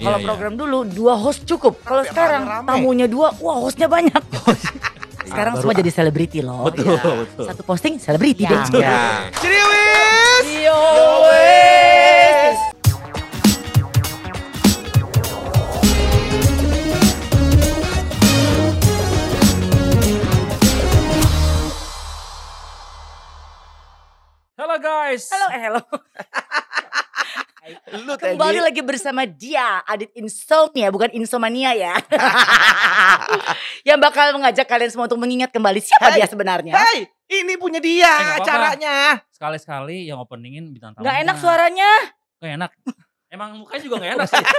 Kalau Iya, iya. program dulu dua host cukup. Kalau sekarang rame-rame. tamunya dua, wah hostnya banyak. sekarang Baru- semua jadi selebriti loh. Betul, Ya. betul. Satu posting selebriti Ya. deh. ya. Ciriwis. Halo guys. Halo, eh, halo. Lu Kembali tadi lagi bersama dia, Adit Insomnia, bukan Insomania ya. Yang bakal mengajak kalian semua untuk mengingat kembali siapa Hey. dia sebenarnya. Hey, ini punya dia Eh, acaranya. Sekali-sekali yang openingin bintang tamu. Gak enak suaranya. Gak enak. Emang mukanya juga gak enak sih.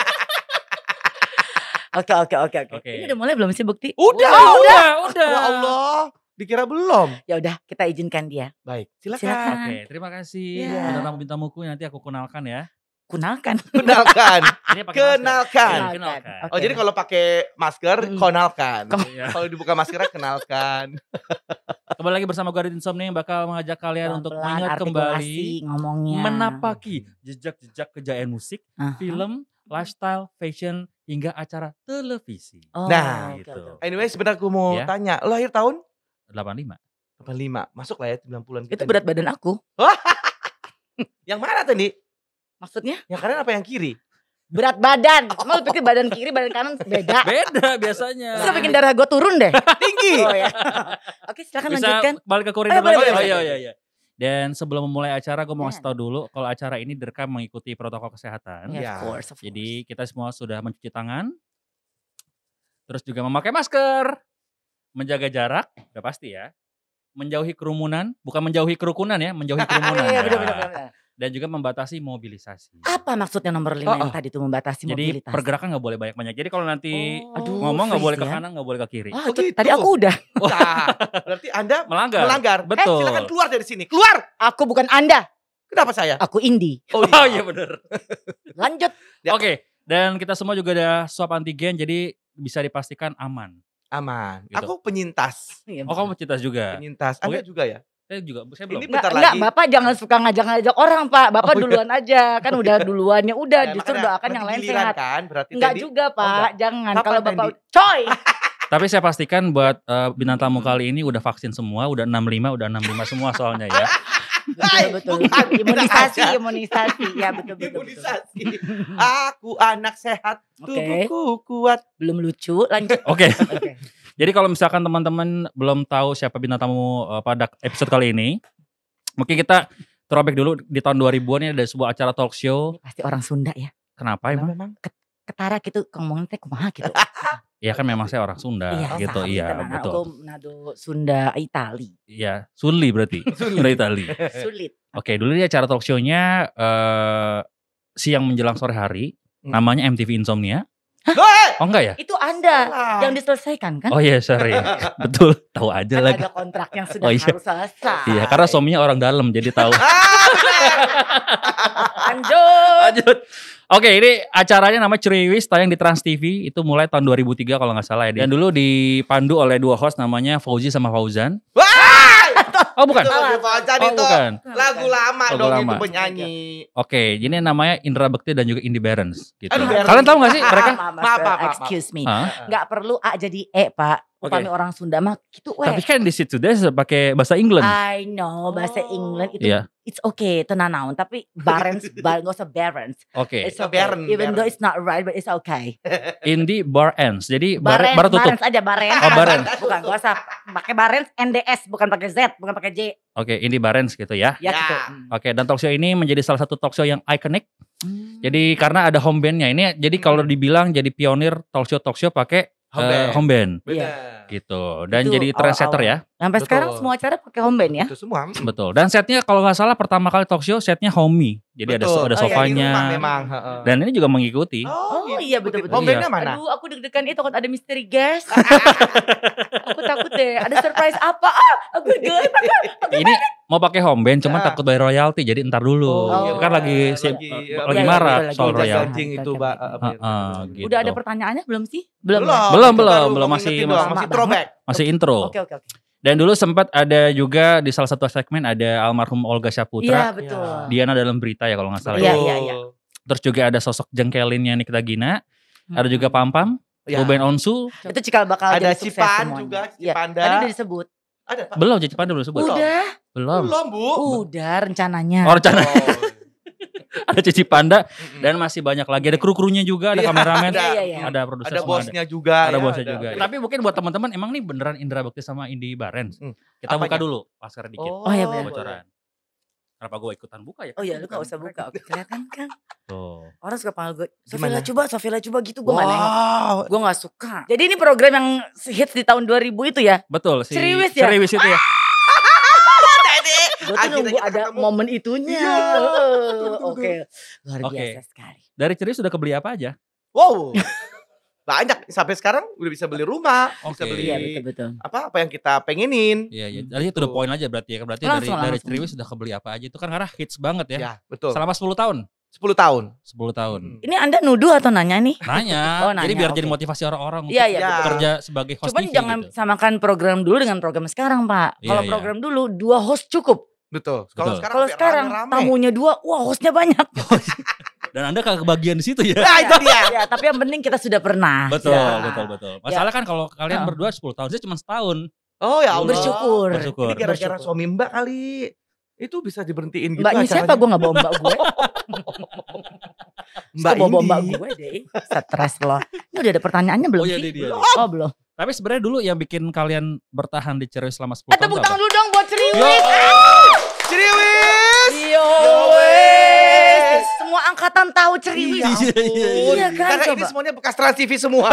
Oke, oke, oke, oke. Ini udah mulai belum sih bukti? Udah, Oh, udah, udah. Ya Allah, dikira belum. Ya udah, kita izinkan dia. Baik, silakan. Silakan. Oke, terima kasih. Iya. Bintang tamu bintang tamuku nanti aku kenalkan ya. Kunalkan. Kenalkan. Masker. Kenalkan. Iya, Kenalkan. Oke. Oh, jadi kalau pakai masker, Hmm. konalkan. Iya. Kalau dibuka maskernya, kenalkan. Kembali lagi bersama gue Adit Insomnia yang bakal mengajak kalian untuk Pelan-pelan, mengingat kembali ngomongnya. menapaki jejak-jejak kejayaan musik, Aha. film, lifestyle, fashion, hingga acara televisi. Oh, Nah, gitu. oke, oke. Anyway, sebenarnya aku mau Ya. tanya, lo lahir tahun 85. 85, masuk lah ya 90-an Itu kita. berat badan aku. Yang mana tadi? Maksudnya Yang kanan apa yang kiri? berat badan. Mau lu pikir badan kiri, badan kanan beda. Beda biasanya. Terus bikin darah gue turun deh. Tinggi. Oh ya. Oke, silakan Bisa lanjutkan. balik ke koridor Oh, iya, boleh, lagi? boleh, Oh iya iya iya. Dan sebelum memulai acara gue mau Dan. kasih tau dulu kalau acara ini direkam mengikuti protokol kesehatan. Ya, Ya. of course, of course. Jadi kita semua sudah mencuci tangan. Terus juga memakai masker. Menjaga jarak, udah pasti ya. Menjauhi kerumunan, bukan menjauhi kerukunan ya, menjauhi kerumunan. Iya, ya. Benar benar benar. Dan juga membatasi mobilisasi. Apa maksudnya nomor lima Oh, yang oh. tadi itu membatasi Jadi mobilitas? pergerakan nggak boleh banyak-banyak. Jadi kalau nanti Oh. Aduh. ngomong nggak boleh ke ya. kanan, nggak boleh ke kiri. Oh, itu gitu. tadi aku udah. Nah, berarti Anda Melanggar. melanggar. Betul. Eh, silakan keluar dari sini. Keluar. Aku bukan Anda, Kenapa saya? aku Indi. Oh, Oh iya bener. Lanjut. Ya. Oke, dan kita semua juga ada swab antigen, jadi bisa dipastikan aman. Aman. Gitu. Aku penyintas. Iya, Oh kamu cinta juga? Penyintas. Anda Oke. juga ya? Saya juga, saya belum. Ini Enggak, bentar enggak, lagi. Bapak jangan suka ngajak-ngajak orang, Pak. Bapak Oh, iya. duluan aja. Kan udah duluannya udah, Eh, justru doakan yang lain sehat. kan berarti Enggak tadi. juga, Pak. enggak. Jangan. Kapan, Kalau Bapak Tendi? coy. Tapi saya pastikan buat eh, bintang tamu kali ini udah vaksin semua, udah 65, udah 65 semua soalnya ya. Betul, betul. bukan, Imunisasi, imunisasi. Ya, betul, betul. Imunisasi. Aku anak sehat, tubuhku kuat. Belum lucu, lanjut. Oke. Oke. Jadi kalau misalkan teman-teman belum tahu siapa bintang tamu eh, pada episode kali ini, mungkin kita throwback dulu di tahun 2000-an ini ada sebuah acara talk show. Ini pasti orang Sunda ya. Kenapa emang? memang? Ketara gitu, ngomongin teh kumaha gitu. Ya kan memang saya orang Sunda gitu, sama, iya tenang. betul. Aku nado Sunda Itali. Iya, Sulli berarti. Sunda Itali. Sulit. Oke, dulu dia acara talk show-nya eh siang menjelang sore hari, Hmm. namanya MTV Insomnia. Oh enggak ya? Itu Anda Salah. yang diselesaikan kan? Oh iya, sorry. Betul, tahu aja kan lagi. ada kontrak yang sudah Oh, iya. harus selesai. Iya, karena suaminya orang dalam jadi tahu. Lanjut. Lanjut. Oke, ini acaranya nama Ceriwis tayang di Trans TV itu mulai tahun 2003 kalau nggak salah ya. Dan dulu dipandu oleh dua host namanya Fauzi sama Fauzan. Wah! Oh bukan. Itu lagu Oh itu. bukan. Lagu lama Lagu dong lama. itu penyanyi. Oke, ini namanya Indra Bekti dan juga Indi Barons gitu. Aduh, Barons. Kalian tahu nggak sih mereka? Maaf, Maaf, maaf, maaf. excuse me. Hah? Nggak perlu A jadi E, Pak. Upami orang Sunda mah gitu weh. Tapi kan di situ dia pakai bahasa England. I know bahasa Oh. England itu Iya. it's okay tenang naon tapi barens bar nggak usah barens Oke. it's So, okay even though it's not right but it's okay Indi Bar Ends. Jadi bar, bar tutup. barens aja barens Oh, barens. bukan nggak usah pakai barens NDS bukan pakai Z bukan pakai J Oke, Indi Barens gitu ya. ya, Ya. gitu Oke, dan talk show ini menjadi salah satu talk show yang ikonik. Hmm. Jadi karena ada home bandnya ini, jadi kalau dibilang jadi pionir talk show talk show pakai Home band. home band Benar. Gitu. Dan Itu jadi trendsetter awal-awal. ya, sampai Betul. sekarang semua acara pakai home band ya Itu semua. betul. Dan setnya kalau nggak salah pertama kali talk show setnya homey, jadi Betul. ada ada Oh, iya, di sofanya. Rumah memang. heeh. Dan ini juga mengikuti. Oh, gitu. iya, betul-betul. Home bandnya mana? Aduh, aku deg-degan itu takut ada misteri guest. aku takut deh, ada surprise apa? Ah, aku deg Ini mau pakai home band, cuman Ah. takut bayar royalty, jadi ntar dulu. Oh, iya, kan lagi si, Lagi, lagi, iya, iya, marah betul, lagi soal. Anjing itu, Mbak. Heeh, gitu. Udah ada pertanyaannya belum sih? Belum. Belum. ya? Belum, belum, baru belum, mau masih- ngingetin masih- doang, masih throwback. Masih intro. Oke, oke, oke. Dan dulu sempat ada juga di salah satu segmen ada almarhum Olga Iya, Saputra. betul. Iya. Diana dalam berita ya kalau nggak salah. Iya, ya. iya, iya. Terus juga ada sosok jengkelinnya Nikita Gina. Ada juga Pam Pam, Ya. Ruben Onsu. Itu cikal bakal Ada jadi sukses Cipan semuanya. juga, Iya, Cipanda. Tadi udah disebut. Ada Pak. Belum, Cici Panda belum sebut. Belum. Udah, Belum. Belum, Bu. udah rencananya. Oh, rencana Oh. ada Cici Panda Mm-mm. dan masih banyak lagi. Ada kru-krunya juga, ada Iya, kameramen, ada. Iya, iya. ada produser ada ada. bosnya juga. Ada ya, bosnya juga. Tapi mungkin buat teman-teman emang nih beneran Indra Bekti sama Indi Barens. Hmm. Kita buka Apanya? dulu pasar dikit. Oh, iya, benar. bocoran. Kenapa gue ikutan buka ya? Oh iya, lu gak usah buka. Oke, kelihatan kan? Tuh. Orang suka panggil gue? Sofila coba, Sofila coba gitu. Gue. Wow. Gue gak suka. Jadi ini program yang hits di tahun 2000 itu ya? Betul si Ceriwis ya? Ceriwis itu ya. Gue tuh nunggu ada ketemu. momen itunya. Iya. Betul, betul, Oke, luar Oke. biasa sekali. Dari Ceriwis sudah kebeli apa aja? Wow. Banyak sampai sekarang udah bisa beli rumah, bisa Oke. beli Iya betul-betul. apa apa yang kita pengenin. Iya, iya. Jadi itu gitu. the point aja berarti ya. Berarti Langsung, dari dari langsung. Ceriwis sudah kebeli apa aja itu kan karena hits banget ya. Ya, betul. Selama 10 tahun. 10 tahun. 10 tahun. Hmm. Ini Anda nuduh atau nanya nih? Nanya. Oh, nanya, Jadi biar jadi oke. motivasi orang-orang untuk Iya, iya. Ya. betul. kerja sebagai host Cuman TV jangan gitu. samakan program dulu dengan program sekarang, Pak. Iya, Kalau iya. program dulu dua host cukup. Betul. Kalau sekarang Kalau sekarang rame-rame. tamunya dua, wah hostnya banyak. Dan Anda kagak kebagian di situ ya. Nah, itu dia. ya, tapi yang penting kita sudah pernah. Betul, Ya. betul, betul. Masalah kan kalau kalian berdua 10 tahun, saya cuma setahun. Oh ya Allah. Bersyukur. Bersyukur. Ini gara-gara Bersyukur. suami Mbak kali. Itu bisa diberhentiin gitu Mbaknya siapa? Gue gak bawa mbak gue. Mbak Gue bawa mbak gue deh. Stres loh. Ini udah ada pertanyaannya belum Oh iya, sih? dia, dia. Oh belum. Tapi sebenarnya dulu yang bikin kalian bertahan di Ceriwis selama 10 Eh tahun tepuk tangan dulu dong buat Yo, Ceriwis. Ceriwis. Yo wes. Semua angkatan tahu Ceriwis. Iya, Iya, iya, ampun. iya kan, Karena ini coba. semuanya bekas Trans TV semua.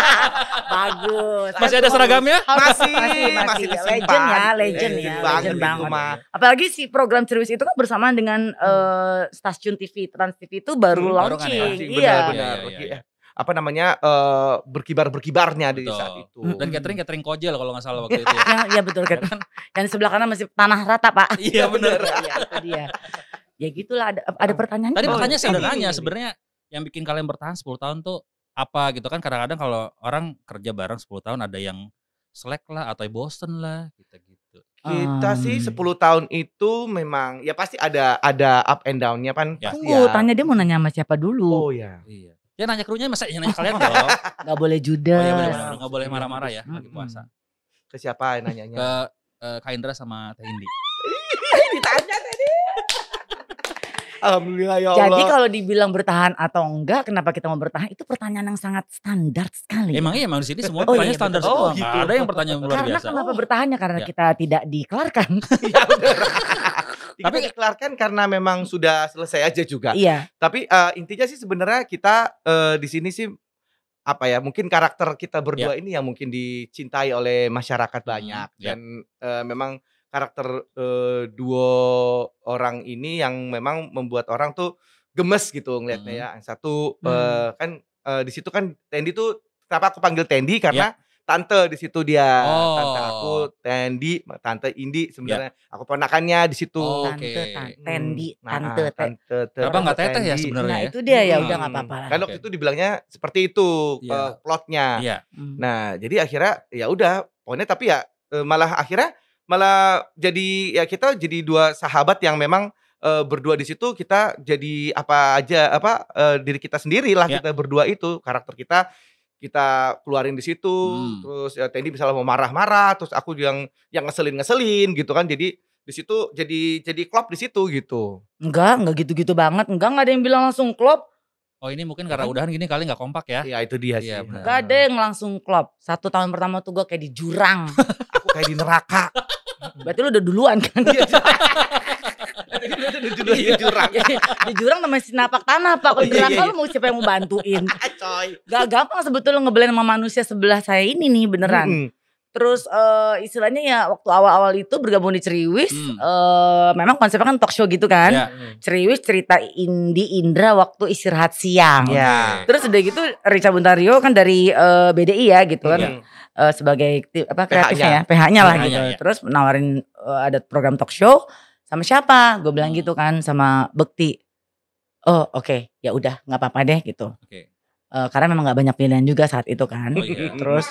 Bagus. Masih ada seragamnya? masih, Masih, masih, masih. Legend ya, legend ya, banget legend banget. mah. Apalagi si program Ceriwis itu kan bersamaan dengan eh, stasiun TV Trans TV itu baru Hmm, baru kan ya, launching. Benar, Iya. benar. Iya, iya, iya. Apa namanya eh, berkibar-berkibarnya di Betul. saat itu. Dan catering catering kojel kalau nggak salah waktu itu. ya. Ya, ya betul kan. Yang di sebelah kanan masih tanah rata, Pak. Iya, benar. Iya, itu dia. Ya gitulah ada ada pertanyaan. Tadi pertanyaan ini, sederhananya ini. sebenarnya yang bikin kalian bertahan 10 tahun tuh apa gitu kan kadang-kadang kalau orang kerja bareng 10 tahun ada yang slack lah atau bosen lah gitu-gitu. Kita sih Um. 10 tahun itu memang ya pasti ada ada up and down-nya kan. Ya. Tunggu, ya. tanya dia mau nanya sama siapa dulu. Oh ya. Iya. Ya nanya krunya masa ya nanya kalian dong. Gak boleh Oh judes. iya benar-benar nggak boleh marah-marah ya lagi puasa. Ke siapa Ke nanyanya? eh, Kak Indra sama Teh Indi. Ditanya tadi. Alhamdulillah ya Allah. Jadi kalau dibilang bertahan atau enggak, kenapa kita mau bertahan? Itu pertanyaan yang sangat standar sekali. Emang iya emang di sini semua Oh, pertanyaan iya, standar betul. semua. Oh, Nggak gitu. ada yang pertanyaan luar Karena biasa. kenapa bertahannya? Karena Ya. kita tidak dikelarkan. Iya. Tapi Tapi- dikelarkan karena memang sudah selesai aja juga. iya. Tapi eh, intinya sih sebenarnya kita eh, di sini sih apa ya mungkin karakter kita berdua ini yang mungkin dicintai oleh masyarakat banyak ya. dan eh, memang karakter eh, duo orang ini yang memang membuat orang tuh gemes gitu ngelihatnya Hmm. ya. Yang satu Hmm. eh, kan eh, di situ kan Tendi tuh kenapa aku panggil Tendi karena tante di situ dia. Tante aku Oh. Tendi, tante Indi sebenarnya aku ponakannya di situ. Oh, Tante, Oke. tante, Tendi, Nah, tante, te- tante, Kenapa nggak teteh ya Tendi. sebenarnya Nah ya? itu dia ya Hmm. udah nggak apa-apa lah. Kan waktu itu dibilangnya seperti itu Iya. eh, plotnya. Iya. Hmm. Nah, jadi akhirnya ya udah, pokoknya tapi ya eh, malah akhirnya malah jadi ya kita jadi dua sahabat yang memang eh, berdua di situ kita jadi apa aja apa eh, diri kita sendiri lah Ya. kita berdua itu karakter kita kita keluarin di situ Hmm. terus ya Tendi misalnya mau marah-marah terus aku yang yang ngeselin-ngeselin gitu kan jadi di situ jadi jadi klop di situ gitu. Enggak, enggak gitu-gitu banget. Enggak, enggak ada yang bilang langsung klop. Oh ini mungkin karena udahan gini kali nggak kompak ya. Ya itu dia Iya, sih. benar. Enggak ada yang langsung klop. Satu tahun pertama tuh gue kayak di jurang. Aku kayak di neraka. Berarti lu udah duluan kan? di jurang. di jurang namanya sinapak tanah pak. Kalau Oh, iya, iya, mau siapa yang mau bantuin? Coy. Gak gampang sebetulnya ngeblend sama manusia sebelah saya ini nih beneran. Mm-mm. Terus eh, istilahnya ya waktu awal-awal itu bergabung di Ceriwis, Hmm. eh, memang konsepnya kan talk show gitu kan. Ya. Ceriwis cerita Indi Indra waktu istirahat siang. Ya. Terus udah gitu Rica Buntario kan dari eh, BDI ya gitu kan. Mm. eh, sebagai ti- apa kreatifnya ya, PH-nya. PH-nya lah gitu. ya. Terus nawarin eh, ada program talk show sama siapa? Gue bilang Hmm. gitu kan sama Bekti. Oh oke, ya udah nggak apa-apa deh gitu. Oke. Eh, karena memang nggak banyak pilihan juga saat itu kan. Oh, iya. Terus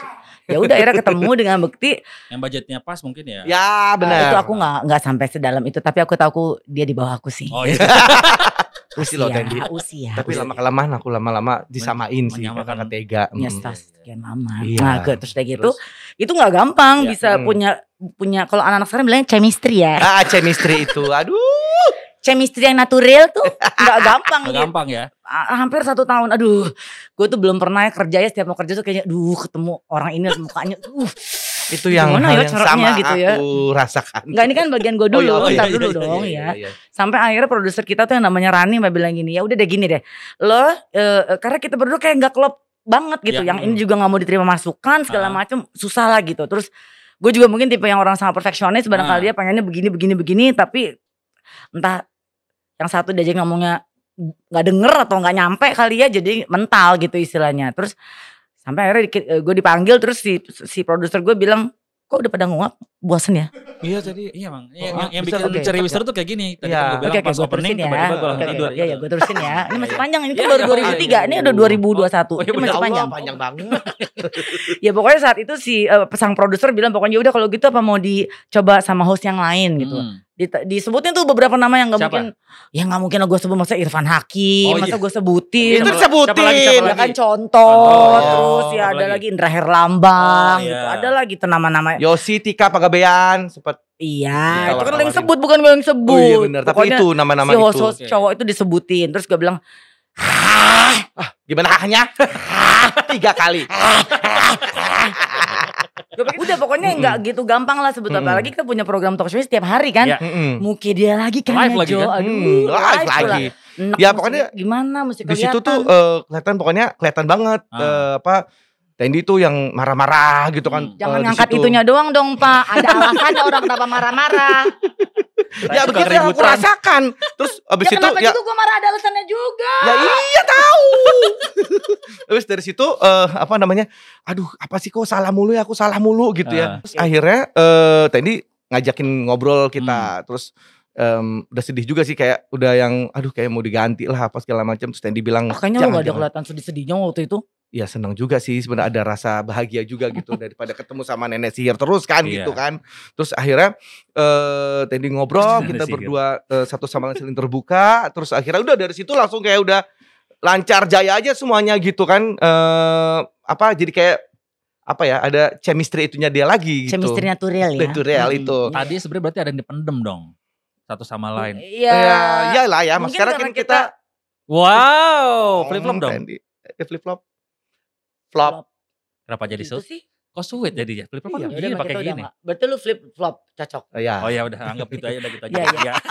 ya udah akhirnya ketemu dengan Bekti. Yang budgetnya pas mungkin ya. Ya benar. itu aku nggak nggak sampai sedalam itu, tapi aku tahu aku dia di bawah aku sih. Oh iya. Usi loh Tendi. usia. Tapi usia. lama kelamaan aku lama-lama disamain sih menyamakan. karena tega. Ya Mm. setelah sekian lama. Iya. Nah, ke- terus udah gitu, Terus? itu nggak gampang Iya. bisa Hmm. punya punya kalau anak-anak sekarang bilangnya chemistry ya. Ah, chemistry itu. Aduh. chemistry yang natural tuh nggak gampang Nggak gitu. gampang ya. Hampir satu tahun, aduh, gue tuh belum pernah ya kerja ya setiap mau kerja tuh kayaknya, duh ketemu orang ini mukanya, uh, Itu yang Gimana hal ya yang sama gitu ya? aku rasakan. Enggak ini kan bagian gue Oh, dulu, iya, oh, ntar iya, dulu iya, dong iya, ya. iya, iya. Sampai akhirnya produser kita tuh yang namanya Rani mbak bilang gini, ya udah deh gini deh, lo eh, karena kita berdua kayak nggak klop banget gitu, Ya, yang ini juga nggak mau diterima masukan segala Ah. macam susah lah gitu. Terus gue juga mungkin tipe yang orang sangat perfeksionis, barangkali Ah. dia pengennya begini begini begini, tapi entah yang satu diajak ngomongnya nggak denger atau nggak nyampe kali ya, jadi mental gitu istilahnya. Terus sampai akhirnya gue dipanggil terus si si produser gue bilang kok udah pada nguap bosen ya Iya tadi. Iya bang. Oh, yang, yang bisa, bikin oke. ceri Wister tuh kayak gini. Tadi Iya. kan gue bilang oke pas opening ya. tiba-tiba gue langsung tidur. iya iya gue terusin ya. Ini masih Iya. panjang ini kan Iya, baru iya, 2003, iya. ini udah 2021. Oh, iya, Ini masih panjang. panjang banget. Ya pokoknya saat itu si eh, pesang produser bilang pokoknya udah kalau gitu apa mau dicoba sama host yang lain gitu. Hmm. Di- disebutin tuh beberapa nama yang gak Siapa? mungkin ya nggak mungkin gue sebut masa Irfan Hakim, Oh, masa iya. gue sebutin. Itu disebutin. siapa lagi, siapa Ya lagi? kan contoh, Oh, iya. terus ya ada lagi? lagi Indra Herlambang Oh, gitu. iya. Ada lagi tuh nama-nama. Yosi, Tika, Pagabean, sempat. Iya, itu kan yang sebut bukan gue yang sebut. Oh iya benar, tapi itu nama-nama si itu. host-host Oke. cowok itu disebutin. Terus gue bilang, Gimana hahnya? Tiga kali. Udah pokoknya nggak gitu gampang lah sebut Mm-mm. apalagi kita punya program talk show setiap hari kan. Iya. Mm-mm. Muki dia lagi kan Live ya, lagi Jo. kan? Aduh, Hmm, live pula. lagi. Enak, Ya, mesti- pokoknya gimana mesti Di situ tuh kelihatan. eh, kelihatan pokoknya kelihatan banget Ah. eh, apa Tendi tuh yang marah-marah gitu kan. Hmm. Jangan di ngangkat itunya doang dong Pak. Ada alasannya orang kenapa marah-marah. Ya begitu yang aku rasakan. Terus abis ya itu ya juga gue marah ada alasannya juga. Ya iya tahu. Terus dari situ eh, apa namanya? Aduh, apa sih kok salah mulu ya? Aku salah mulu gitu ya. Ah. Terus akhirnya eh tadi ngajakin ngobrol Hmm. kita. Terus em, udah sedih juga sih kayak udah yang aduh kayak mau diganti lah apa segala macam. Terus Tendi bilang Oh, kayaknya lu jangan, gak ada kelihatan sedih-sedihnya waktu itu. Ya senang juga sih sebenarnya ada rasa bahagia juga gitu daripada ketemu sama nenek sihir terus kan Iya. gitu kan. Terus akhirnya eh Tendi ngobrol, Nenek kita sihir. berdua eh, satu sama lain saling terbuka. Terus akhirnya udah dari situ langsung kayak udah lancar jaya aja semuanya gitu kan. eh apa jadi kayak apa ya ada chemistry itunya dia lagi gitu. Chemistry natural ya. Itu real Hmm. itu. Tadi sebenarnya berarti ada yang dipendem dong. Satu sama lain. Iya. Ya, iyalah ya. Mas sekarang kan kita, Wow, flip flop dong. Tendi. Eh, flip flop. Flop. Kenapa jadi Itu so? sih. Kok sweet jadinya? Flip flop Iya, kan Ya udah gini pakai gini. Berarti lu flip flop cocok. Oh, ya. Oh ya udah anggap gitu aja udah gitu aja. Iya, iya. Ya.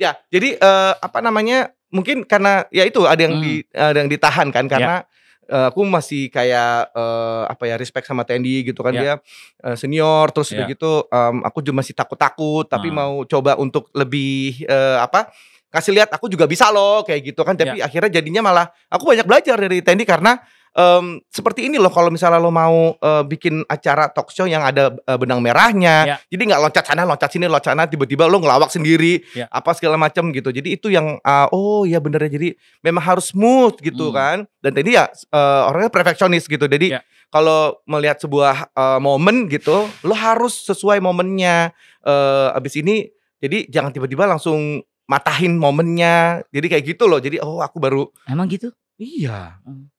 Ya, jadi eh, apa namanya? Mungkin karena ya itu ada yang Hmm. di ada yang ditahan kan karena eh, aku masih kayak eh, apa ya respect sama Tendi gitu kan Ya. dia eh, senior terus udah Ya. gitu em, aku juga masih takut-takut tapi Hmm. mau coba untuk lebih eh, apa? kasih lihat aku juga bisa loh kayak gitu kan tapi akhirnya jadinya malah aku banyak belajar dari Tendi karena em, seperti ini loh kalau misalnya lo mau eh, bikin acara talk show yang ada eh, benang merahnya Ya. jadi nggak loncat sana loncat sini loncat sana tiba-tiba lo ngelawak sendiri Ya. apa segala macam gitu. Jadi itu yang ah, oh ya bener ya. Jadi memang harus smooth gitu Hmm. kan. Dan tadi ya eh, orangnya perfeksionis gitu. Jadi Ya. kalau melihat sebuah eh, momen gitu, lo harus sesuai momennya. Eh abis ini jadi jangan tiba-tiba langsung matahin momennya. Jadi kayak gitu loh. Jadi oh aku baru Emang gitu? iya. Hmm.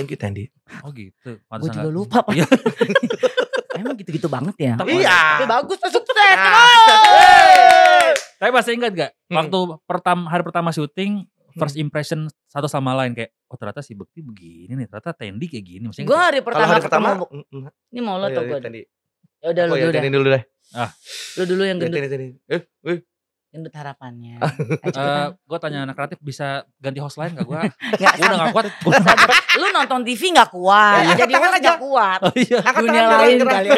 Thank you Tandy. Oh gitu. Gue juga lupa Pak. Iya. Emang gitu-gitu banget ya. Tapi- Iya. Tapi bagus tuh sukses. Nah. Tapi masih ingat gak? Hmm. Waktu pertama hari pertama syuting first impression satu sama lain kayak oh ternyata si Bekti begini nih ternyata Tendi kayak gini masih Gue hari Kalau pertama hari pertama Ini mau lo oh, atau iya, gue? Tandy. Ya udah lu dulu deh. Dulu deh. Lu dulu yang Ya, gendut. Eh, eh. Gendut harapannya. Eh, Ayo cepetan. gue tanya anak kreatif bisa ganti host lain gak gue? Gue udah gak kuat. sadar. Lu nonton TV gak kuat. Ya, Jadi host tangan gak kuat. Oh iya. Angkat Dunia tangan, lain kali.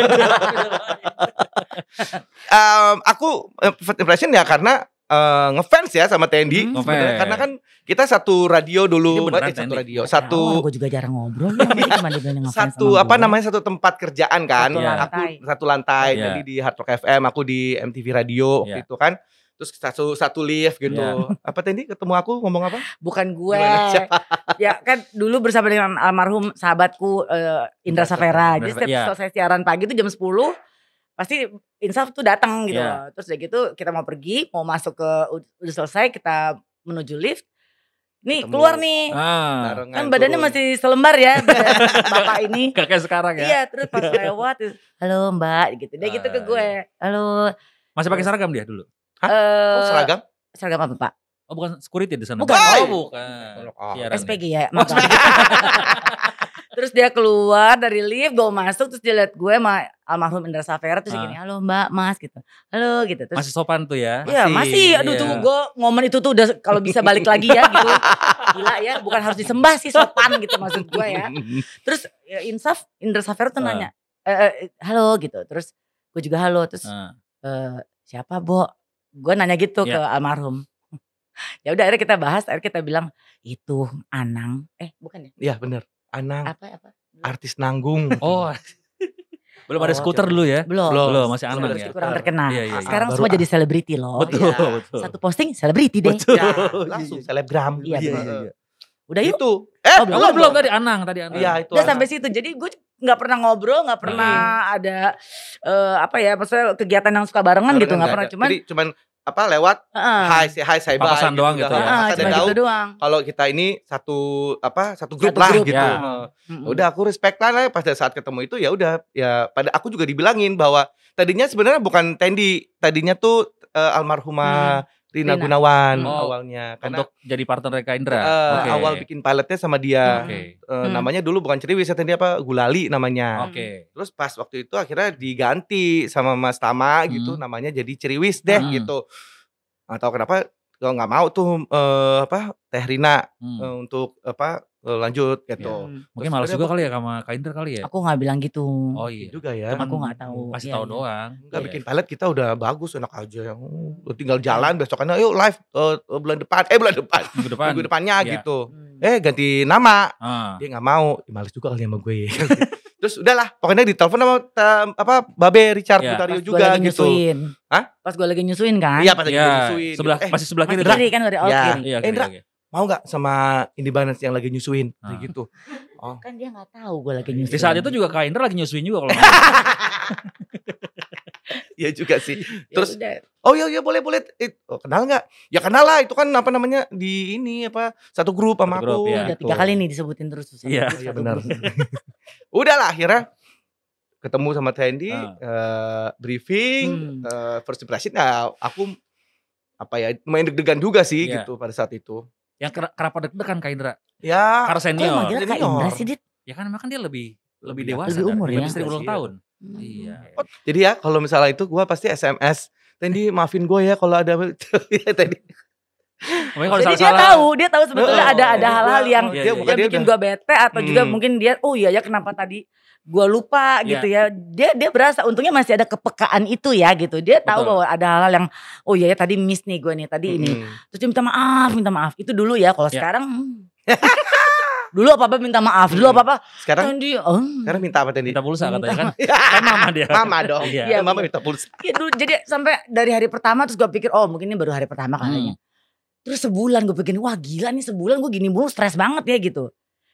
Em, aku eh, first impression ya karena eh, ngefans ya sama Tendi Hmm, sebenarnya. karena kan kita satu radio Iya, dulu beneran, eh, satu radio Tahu, satu gue juga jarang ngobrol. Ngefans satu sama apa gue? namanya satu tempat kerjaan kan Satu Iya. aku lantai. satu lantai Iya. Tendi di Hard Rock FM aku di MTV Radio waktu Iya. itu kan terus satu satu lift gitu Iya. apa Tendi ketemu aku ngomong apa Bukan gue. Ya kan dulu bersama dengan almarhum sahabatku eh, Indra Safera. Jadi setiap iya. selesai siaran pagi itu jam 10 pasti Insaf tuh datang gitu. Iya. Terus udah gitu kita mau pergi, mau masuk ke udah selesai kita menuju lift. nih Ketemu. keluar nih. Ah, Kan badannya turun. masih selembar ya bapak ini. kayak sekarang ya. Iya, terus pas lewat, terus, halo mbak gitu. Dia gitu ke Ah, gue. Halo. Masih pakai seragam dia dulu. Hah? eh Oh, seragam? seragam apa pak? Oh bukan security di sana. Bukan. Oh bukan. Oh, Siaran SPG ya, maaf. terus dia keluar dari lift, gue masuk, terus dia liat gue sama almarhum Indra Safera, terus Ah. gini, halo mbak, mas gitu. Halo gitu. ya. Terus Masih sopan tuh ya. Iya masih, aduh Iya. tuh gue momen itu tuh udah kalau bisa balik lagi ya gitu. Gila ya, bukan harus disembah sih sopan gitu maksud gue ya. Terus ya, Insaf, Indra Safera tuh Ah. nanya, "Eh, eh, halo gitu. Terus gue juga halo, terus Ah. "Eh, siapa Bo? Gue nanya gitu Iya. ke almarhum. ya udah akhirnya kita bahas, akhirnya kita bilang itu Anang, eh bukan ya? Iya bener. Anang, Apa apa? artis nanggung. Oh. Belum ada Oh, skuter dulu ya. Belum. Belum, masih Belum anang ada ya. Kurang terkenal. Iya, iya, iya. Sekarang Baru semua jadi selebriti loh. Betul, Iya. betul. Satu posting selebriti deh. Betul. Ya, langsung selebgram. Iya, Iya, iya, iya. Udah yuk. Itu. Eh, Oh, Oh, belum, belum tadi Anang, tadi Anang. Iya, itu. Udah Anang. sampai situ. Jadi gue nggak pernah ngobrol, nggak pernah ada eh, apa ya, maksudnya kegiatan yang suka barengan gitu, nggak pernah. ada. Cuman Jadi cuman apa lewat hai say hi say bye Papasan doang gitu ya. Cuma tahu gitu doang. kalau kita ini satu apa satu grup Satu lah grup, gitu. ya. Heeh. Mm-mm. Udah aku respect lah lah pada saat ketemu itu ya udah ya pada aku juga dibilangin bahwa tadinya sebenarnya bukan Tendi, tadinya tuh eh, almarhumah Rina, Rina. Gunawan Oh, awalnya karena Untuk jadi partner Eka Indra. eh, Oke. awal bikin pilotnya sama dia. Oke. Eh, Hmm. namanya dulu bukan Ceriwis ya tadi apa Gulali namanya. Oke. Terus pas waktu itu akhirnya diganti sama Mas Tama gitu Hmm. namanya jadi Ceriwis deh Hmm. gitu. Atau kenapa kalau nggak mau tuh eh, apa Teh Rina Hmm. eh, untuk apa lanjut gitu. Hmm. Mungkin Terus malas juga apa- kali ya sama Kak Indra kali ya. Aku nggak bilang gitu. Oh Iya iya. juga ya. Cuman Aku nggak tahu. Kasih Iya, tahu iya. doang. Enggak Iya. bikin pilot kita udah bagus enak aja yang uh, tinggal jalan besokannya yuk live eh, eh, bulan depan eh bulan depan Minggu depan. minggu depannya Iya. gitu. Hmm. Eh ganti nama Ah. dia nggak mau males juga kali sama gue terus udahlah pokoknya ditelepon sama apa Babe Richard Iya. Putario Pas juga lagi gitu nyusuin. Hah? Pas gue lagi nyusuin kan. iya pas lagi Iya, nyusuin sebelah gitu. eh masih sebelah kiri. Kiri kan dari out Ya. kiri. Iya, Eh, kiri, Indra. Mau nggak sama Indie yang lagi nyusuin Ah. kayak gitu Kan dia nggak tahu gue lagi nyusuin. Di saat itu juga Kak Indra lagi nyusuin juga kalau. Iya juga sih Ya terus udah. oh iya iya boleh boleh Eh, oh, kenal nggak ya kenal lah itu kan apa namanya di ini apa satu grup sama Satu grup, aku iya. udah tiga kali nih disebutin terus. Iya. Iya satu benar. Udah lah akhirnya ketemu sama Tendi, Ah. eh, briefing, Hmm. eh, first impression nah aku apa ya main deg-degan juga sih Iya. gitu pada saat itu. Yang kera- kenapa deg-degan Kak Indra? Ya, Karena Kok senior. manggilnya Kak. Indra sih, Dit? Ya kan emang kan dia lebih lebih Lebih dewasa lebih kan? umur Dibanding ya. istri ulang Iya. tahun. Hmm. Iya. jadi ya kalau misalnya itu gua pasti SMS. Tendi maafin gue ya kalau ada Tendi. Pokoknya kalau Jadi dia salah-salah tahu, dia tahu sebetulnya Oh, ada ada oh, hal-hal gua- yang Iya, dia iya, bukan yang dia bikin udah- gua bete atau juga Hmm. mungkin dia oh iya ya kenapa tadi gua lupa Iya. gitu ya. Dia dia berasa untungnya masih ada kepekaan itu ya gitu. Dia tahu Betul. bahwa ada hal-hal yang oh iya ya tadi miss nih gua nih tadi ini. Mm. Terus dia minta maaf, minta maaf. Itu dulu ya. Kalau Ya. sekarang hmm. dulu apa-apa minta maaf, dulu Hmm. apa-apa Sekarang Tendi, oh. sekarang minta apa Tendi? minta pulsa Minta- katanya kan. Kan mama dia. Mama dong. Iya. Iya, Mama minta pulsa. Iya dulu jadi sampai dari hari pertama terus gue pikir oh mungkin ini baru hari pertama kalinya. Hmm. Terus sebulan gue pikir wah gila nih sebulan gue gini mulu stres banget ya gitu.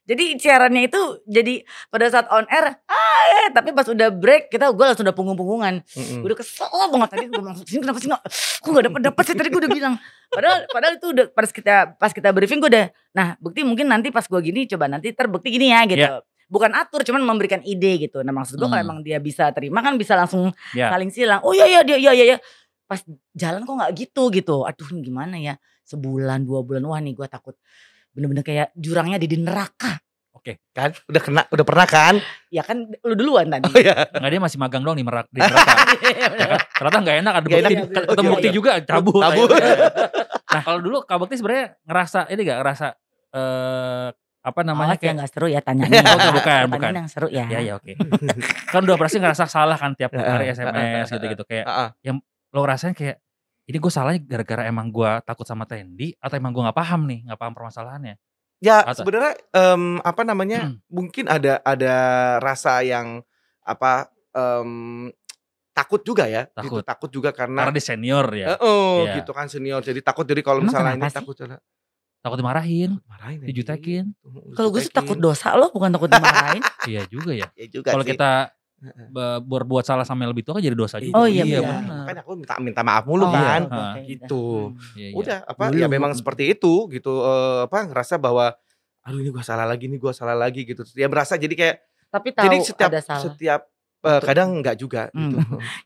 Jadi siarannya itu jadi pada saat on air, ah eh, tapi pas udah break kita gue langsung udah punggung-punggungan. Gue udah kesel banget tadi gue masuk sini kenapa sih nggak, kok gak dapet dapet sih tadi gue udah bilang. Padahal padahal itu udah pas kita pas kita briefing gue udah, nah bukti mungkin nanti pas gue gini coba nanti terbukti gini ya gitu. Iya. Bukan atur, cuman memberikan ide gitu. Nah maksud gue kalau Hmm. emang dia bisa terima kan bisa langsung Ya. saling silang. Oh iya iya dia iya iya iya. Pas jalan kok nggak gitu gitu. Aduh gimana ya? Sebulan dua bulan wah nih gue takut bener-bener kayak jurangnya di neraka. Kan udah kena udah pernah kan? Ya kan lu duluan tadi. Oh iya. Enggak dia masih magang doang di merak di neraka. Ya kan? Ternyata enggak enak ada bukti. enak. Ketemu Iya, bukti iya. juga cabut. Cabut. Nah, kalau dulu Kak Bekti sebenarnya ngerasa ini enggak ngerasa eh apa namanya ya kayak nggak seru ya tanyanya. Oh, bukan, bukan, Pertanyaan bukan. yang seru ya. Ya ya oke. kan udah pasti ngerasa salah kan tiap hari SMS heeh, gitu-gitu kayak Heeh. lo rasain kayak ini gue salahnya gara-gara emang gue takut sama Tendi atau emang gue nggak paham nih nggak paham permasalahannya Ya Atau- sebenarnya em, apa namanya Hmm. mungkin ada ada rasa yang apa em, takut juga ya gitu Takut. takut juga karena karena dia senior ya Eh, oh Iya. gitu kan senior jadi takut jadi kalau Emang misalnya ini sih? takut takut dimarahin marahin dijutekin Kalau gue sih takut dosa lo bukan takut dimarahin. iya juga ya ya juga kalau kita berbuat salah sama yang lebih tua kan jadi dosa juga. Oh, iya, iya benar. Makanya aku minta minta maaf mulu Oh, kan. oke, oke, Gitu. udah. Iya, iya. Udah apa Dulu. ya memang seperti itu gitu eh, apa ngerasa bahwa aduh ini gua salah lagi nih gua salah lagi gitu. Ya berasa jadi kayak Tapi tahu jadi setiap ada salah. setiap eh, kadang enggak juga Hmm. gitu.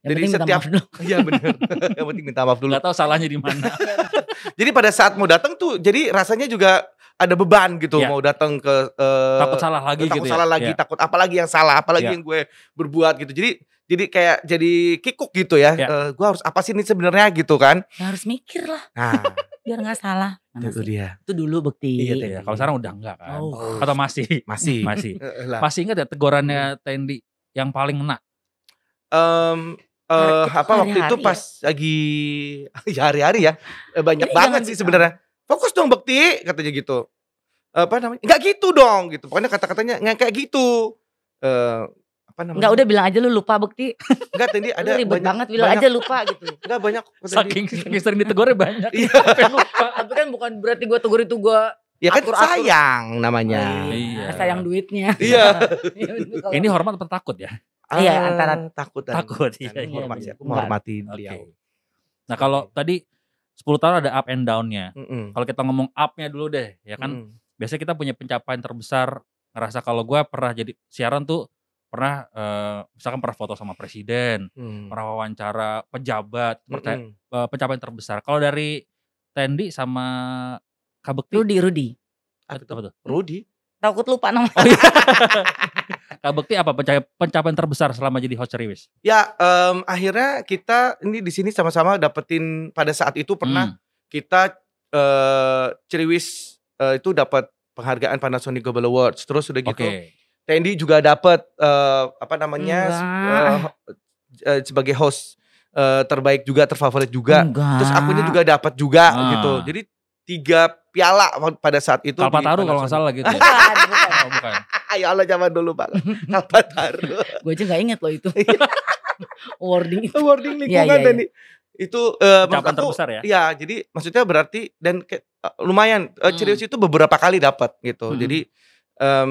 Yang jadi setiap. Iya benar. Yang penting minta maaf dulu. Gak tahu salahnya di mana. Jadi pada saat mau datang tuh jadi rasanya juga ada beban gitu Iya. mau datang ke eh, Takut salah lagi takut gitu ya. salah lagi, Iya. takut apalagi yang salah, apalagi Iya. yang gue berbuat gitu. Jadi jadi kayak jadi kikuk gitu ya. Iya. Eh, gue harus apa sih ini sebenarnya gitu kan? Ya harus mikir lah Nah, biar nggak salah. Mana itu sih? dia. Itu dulu bukti. Iya, Iya, kalau sekarang udah enggak kan. Oh. Atau masih? Masih. Masih. Eh, lah. Masih ingat ya tegurannya Tendi yang paling eh, Hari- itu apa waktu itu pas lagi ya hari-hari ya eh, banyak Jadi banget jangan sih sebenarnya. Fokus dong Bekti katanya gitu. Apa namanya? Enggak gitu dong gitu. Pokoknya kata-katanya nggak kayak gitu. Eh apa namanya? Enggak udah bilang aja lu lupa bukti. Enggak tadi Lu ada ribet banyak, banget bilang banyak- aja lupa gitu. Enggak banyak. Saking, saking sering ditegurnya banyak. Iya. Lupa. Tapi kan bukan berarti gua tegur itu gua Ya kan Atur-atur. sayang namanya. Iya. sayang duitnya. Iya. Iya, Ini hormat atau takut ya? Iya, Ah, antara takut dan Takut, dan iya, iya, hormat iya. Aku menghormati beliau. Nah kalau tadi 10 tahun ada up and down-nya. Mm-mm. Kalau kita ngomong up-nya dulu deh, ya kan Mm-mm. biasanya kita punya pencapaian terbesar ngerasa kalau gua pernah jadi siaran tuh pernah eh, misalkan pernah foto sama presiden, Mm. pernah wawancara pejabat, percaya, Mm-mm. eh, pencapaian terbesar. Kalau dari Tendi sama Kak Bekti, Rudi, Rudi. Apa apa tuh? tuh? Rudi. Takut lupa nama. Oh iya. Kak Bekti apa pencapaian, pencapaian terbesar selama jadi host Ceriwis? Ya, em, akhirnya kita ini di sini sama-sama dapetin pada saat itu pernah Hmm. kita eh Ceriwis eh, itu dapat penghargaan Panasonic Global Awards. Terus udah gitu, Oke. Tendi juga dapat eh, apa namanya eh, eh, sebagai host eh, terbaik juga, terfavorit juga. Enggak. Terus akunya juga dapat juga Ah. gitu. Jadi tiga piala pada saat itu. Kalpataru kalau nggak salah gitu. Bukan, bukan. Oh, bukan. Ayo Allah zaman dulu Pak. Kalpataru. Gue aja gak inget loh itu. Wording itu. Wording Iya, lingkungan iya, Tendi. Itu eh, maksud Pencapaian aku, terbesar ya. Iya, jadi maksudnya berarti dan ke- eh, lumayan eh, Hmm. Cirius itu beberapa kali dapat gitu. Hmm. Jadi em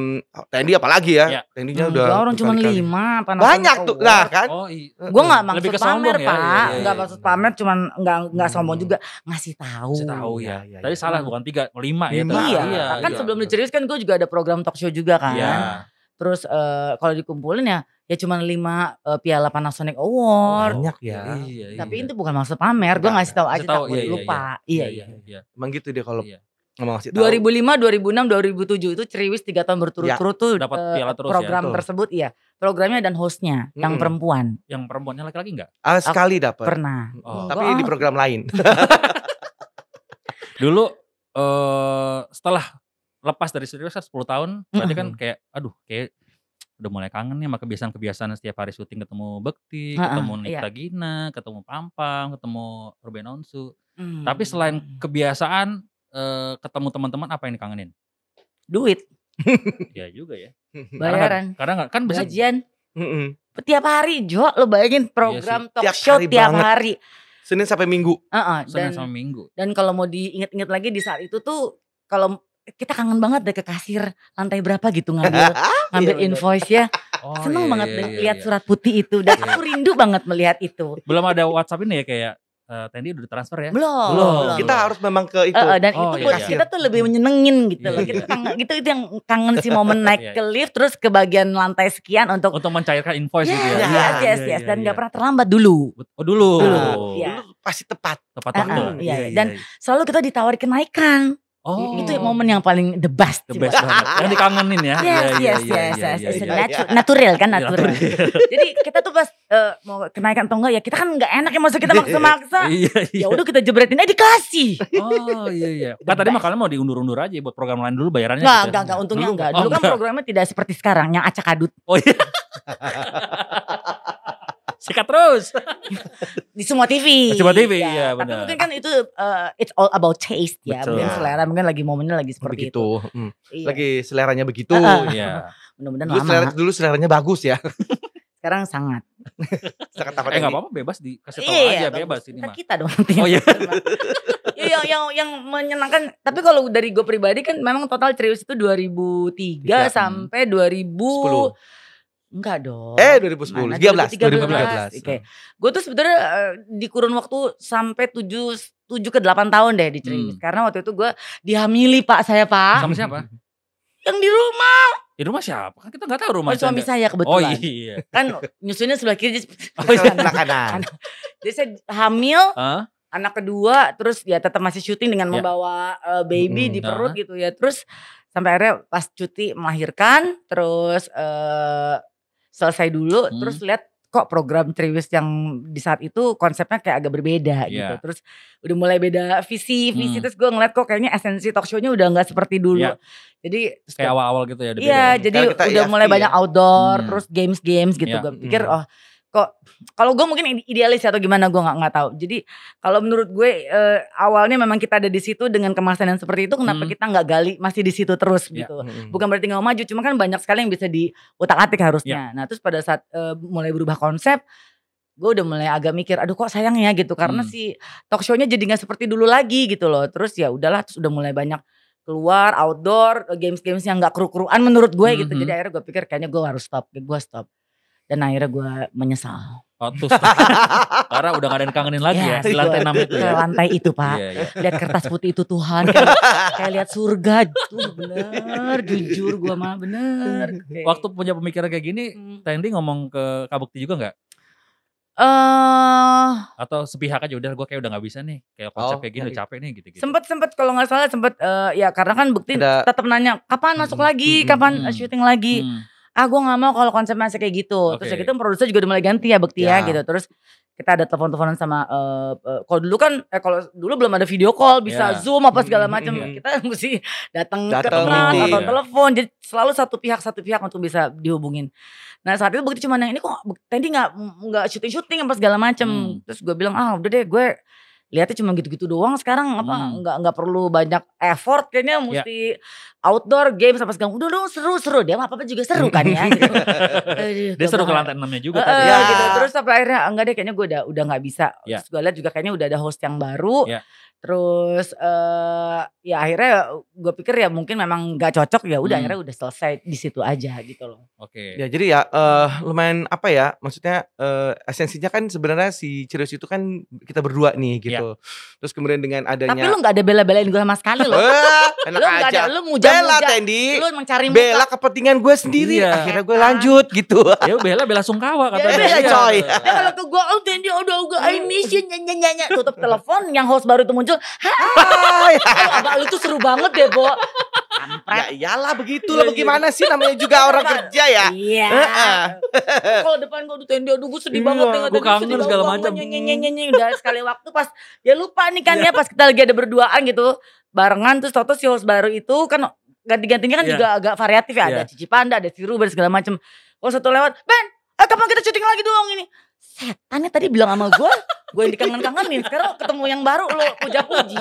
Tendi apalagi ya? Iya. Tendinya Enggak, udah orang cuma lima. Banyak tuh. Nah, kan? Oh iya. Gue gak maksud Lebih pamer ya, pak, iya, iya, iya. maksud pamer, cuman nggak nggak Hmm. sombong juga ngasih tahu. Kasih tahu Iya, ya. iya, Tadi iya. salah bukan tiga, lima ya. Lima. tadi. Iya, kan iya. sebelum dicerius kan gue juga ada program talk show juga kan. Iya. Terus eh, kalau dikumpulin ya, ya cuma lima eh, piala Panasonic Award. Banyak ya. Iya, Tapi iya. itu bukan maksud pamer, gue ngasih tahu aja tahu, takut iya, iya, lupa. Iya, iya. iya. Emang gitu deh kalau Iya. Ngasih tahu. 2005, 2006, 2007 itu Ceriwis tiga tahun berturut-turut tuh Dapat eh, piala terus ya. program Betul. tersebut iya. Programnya dan hostnya yang Mm-mm. perempuan Yang perempuannya laki-laki enggak? Ah, sekali dapat. pernah. Oh. Tapi Enggak. di program lain. Dulu eh setelah lepas dari kan 10 tahun, berarti kan kayak aduh kayak udah mulai kangen nih sama kebiasaan-kebiasaan setiap hari syuting ketemu Bekti, Heeh, ketemu iya. Nikta Gina, ketemu Pampang, ketemu Ruben Onsu. Hmm. Tapi selain kebiasaan eh, ketemu teman-teman apa yang dikangenin? duit, Ya juga ya. bayaran, Karena nggak kan bisa gajian tiap hari Jo, lo bayangin program talk Tiap show hari tiap banget. hari. Senin sampai Minggu. Heeh, Senin dan sama Minggu. dan kalau mau diinget-inget lagi di saat itu tuh kalau kita kangen banget deh ke kasir lantai berapa gitu ngambil ngambil Iya, invoice ya. Oh, Seneng iya, banget iya, iya, lihat iya. surat putih itu dan Iya. aku rindu banget melihat itu. Belum ada WhatsApp ini ya kayak eh, Tendi udah transfer ya? Belum. Belum. belum. Kita harus memang ke itu. Eh, eh, dan Oh, itu iya, buat iya. kita tuh lebih menyenengin gitu Iya, loh. iya. Kita kangen, gitu itu yang kangen si momen naik Iya, ke lift terus ke bagian lantai sekian untuk Untuk mencairkan invoice yes, gitu ya. yes, Iya, yes, iya, yes. iya, dan iya. nggak pernah terlambat dulu. Oh dulu. Dulu, iya. Dulu pasti tepat. Tepat waktu. ah, iya, Dan selalu kita ditawari kenaikan. Oh. Itu momen yang paling the best. the best banget. Yang dikangenin ya. Yes, Iya, iya, yes, iya, yes, iya, yes. iya, It's iya. natu- natural kan natural. Jadi kita tuh pas eh, mau kenaikan atau enggak ya kita kan nggak enak ya masa kita maksa-maksa. Ya udah kita jebretin eh dikasih. Oh iya iya. Kan tadi mah kalian mau diundur-undur aja buat program lain dulu bayarannya. Enggak, gitu ya? enggak, enggak, untungnya Dulu- enggak. oh, Dulu kan enggak. programnya tidak seperti sekarang yang acak adut. Oh iya. Sikat terus. di semua TV. Di semua TV, iya, Tapi benar. mungkin kan itu uh, it's all about taste ya, Betul. mungkin selera, mungkin lagi momennya lagi seperti itu. begitu. Hmm. Iya. Lagi seleranya begitu. Iya. Mudah-mudahan Dulu, lama. selera, dulu seleranya bagus ya. Sekarang sangat. Saya kata Eh enggak apa-apa bebas dikasih tahu Iya, aja bagus. bebas ini Ntar mah. kita dong nanti. Oh, iya. Iya, yang, yang yang menyenangkan. Tapi kalau dari gue pribadi kan memang total serius itu 2003 Tiga, sampai 2000 10. Enggak dong. Eh 2010, Mana? 13, 2013. 2013. Oke. Gue tuh sebenarnya eh, di kurun waktu sampai 7 7 ke 8 tahun deh di. Hmm. Karena waktu itu gue dihamili Pak saya Pak. Sama siapa? Yang di rumah. Di rumah siapa? Kan kita nggak tahu rumah Oh, suami saya Oh kebetulan. iya. Kan nyusunnya sebelah kiri. jadi- Oh, iya. Nah, kanan. Jadi saya hamil Hah? anak kedua terus ya tetap masih syuting dengan Ya. membawa eh, baby Mm-mm. di perut Nah. gitu ya. Terus sampai akhirnya pas cuti melahirkan terus eh selesai dulu Hmm. terus lihat kok program Triwis yang di saat itu konsepnya kayak agak berbeda gitu. Iya. Terus udah mulai beda visi, visi Hmm. terus gue ngeliat kok kayaknya esensi talk show-nya udah nggak seperti dulu. Iya. Jadi Kayak awal-awal gitu ya. Iya, beda ya. jadi udah mulai ya. banyak outdoor, Hmm. terus games-games gitu. Iya. Gue pikir, Hmm. oh kok kalau gue mungkin ide- idealis atau gimana gue nggak nggak tahu. Jadi kalau menurut gue eh, awalnya memang kita ada di situ dengan kemasan yang seperti itu, kenapa Hmm. kita nggak gali masih di situ terus Iya. gitu. Mm-mm. Bukan berarti nggak mau maju, cuma kan banyak sekali yang bisa diutak-atik harusnya. Nah terus pada saat eh, mulai berubah konsep, gue udah mulai agak mikir, aduh kok sayang ya gitu, karena Hmm. si talk show-nya jadi nggak seperti dulu lagi gitu loh. Terus ya udahlah, terus udah mulai banyak keluar outdoor games-games yang nggak keru-keruan menurut gue gitu. Mhm. Jadi akhirnya gue pikir kayaknya gue harus stop, gue stop. Dan akhirnya gue menyesal. Oh. Karena udah gak ada yang kangenin lagi ya. Yes, Di lantai gua- 6 itu ke ya. lantai itu pak. Iya, iya. Lihat kertas putih itu Tuhan, kayak, kayak lihat surga. Tuh bener, jujur gue mah bener. Kayak- Waktu punya pemikiran kayak gini, Hmm. Tandy ngomong ke Kak Bekti juga nggak? eh Atau sepihak aja udah gue kayak udah nggak bisa nih. Kayak konsep Oh, kayak gini iya. udah capek nih gitu-gitu. sempet sempet kalau nggak salah sempet eh, ya karena kan bukti tetap nanya kapan masuk Mm, lagi, mm, kapan mm. eh, syuting lagi. Hmm. Ah gue nggak mau kalau konsep masih kayak gitu terus ya Oke. gitu produser juga udah mulai ganti ya Bekti ya, Ya. gitu terus kita ada telepon-teleponan sama eh eh, kalau dulu kan eh kalau dulu belum ada video call bisa Ya. zoom apa segala Hmm, macam hmm. kita mesti datang ke tempat atau Iya. telepon jadi selalu satu pihak satu pihak untuk bisa dihubungin nah saat itu Bekti cuma yang ini kok tadi nggak nggak syuting syuting apa segala macam Hmm. terus gue bilang ah udah deh gue lihatnya cuma gitu-gitu doang sekarang apa Hmm. nggak nggak perlu banyak effort kayaknya Ya. mesti outdoor games apa segala udah dong seru seru dia apa apa juga seru kan ya gitu. Aduh, Dia seru ke lantai 6-nya juga Eh, tadi. eh, Ya. gitu. Terus sampai akhirnya enggak deh kayaknya gue udah udah nggak bisa. Ya. Terus gue lihat juga kayaknya udah ada host yang baru. Ya. Terus eh ya akhirnya gue pikir ya mungkin memang nggak cocok ya udah Hmm. akhirnya udah selesai di situ aja gitu loh. Oke. Ya jadi ya eh, lumayan apa ya maksudnya eh, esensinya kan sebenarnya si Cirius itu kan kita berdua nih gitu. Terus kemudian dengan Tapi adanya lu nggak ada bela-belain gue sama sekali loh. Enak lu nggak aja. ada, lu Bela. Tendi. Lu emang cari muka. Bela kepentingan gue sendiri. Iya. Akhirnya gue lanjut gitu. Ya bela bela sungkawa kata Ya, dia. bela, Iya. coy. Dia kalau ke gue, oh Tendi udah udah I miss you nyanyi nyanyi tutup telepon, yang host baru itu muncul, Hai. Abang lu tuh seru banget deh, Bo. ya iyalah begitulah Iya, iya. bagaimana sih namanya juga orang kerja ya. Iya. Heeh. Kalau depan gue udah tendi, aduh gue sedih Iya, banget deh. gua kangen segala macam. Nyanyi. Udah sekali waktu pas, ya lupa nih kan ya pas kita lagi ada berduaan gitu. Barengan terus Toto si host baru itu kan ganti-gantinya kan Iya. juga agak variatif ya. Ada Iya. Cici Panda, ada Siru, dan segala macam. Kalau satu lewat, Ben, eh, kapan kita syuting lagi dong ini? Setannya tadi bilang sama gue, gue yang dikangen-kangenin. Sekarang ketemu yang baru lo puja-puji.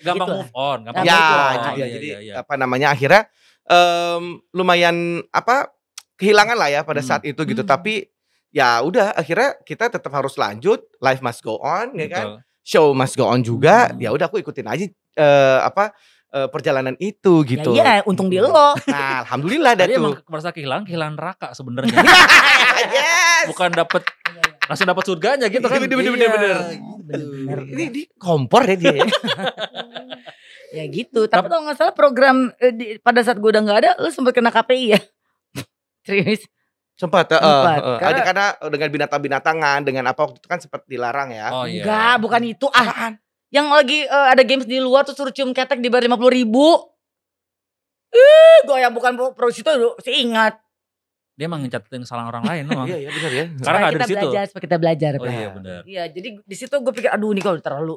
Gampang Gitu. move on, gampang Ya, move on. on. jadi, iya, iya. apa namanya akhirnya em, lumayan apa kehilangan lah ya pada Hmm. saat itu gitu. Hmm. Tapi ya udah akhirnya kita tetap harus lanjut, life must go on, ya kan? Betul. Show must go on juga. Hmm. Ya udah aku ikutin aja eh, apa eh, perjalanan itu gitu. Ya iya, untung di lo. Nah, alhamdulillah dah Tadi emang tuh. merasa kehilangan, kehilangan neraka sebenarnya. yes. Bukan dapat langsung dapat surganya gitu kan. Bener, bener, bener, Iya. bener. Bener. Ini di kompor ya dia. ya. Ya gitu. Tapi kalau nggak salah program eh, di- pada saat gue udah nggak ada, lu sempet kena KPI ya? Serius? Sempat, eh, Sempat. eh, Karena- ada karena dengan binatang-binatangan dengan apa waktu itu kan sempat dilarang ya. Oh iya. Enggak, bukan itu. Ah, Apaan? Yang lagi eh, ada games di luar tuh suruh cium ketek di bar 50 ribu. Ih, gue yang bukan pro, pro situ sih ingat. Dia emang ngecatetin kesalahan orang lain memang. Iya, iya benar ya. Karena ada kita di situ. belajar, supaya kita belajar. Oh Pak. iya benar. Iya, jadi di situ gue pikir, aduh ini kalau terlalu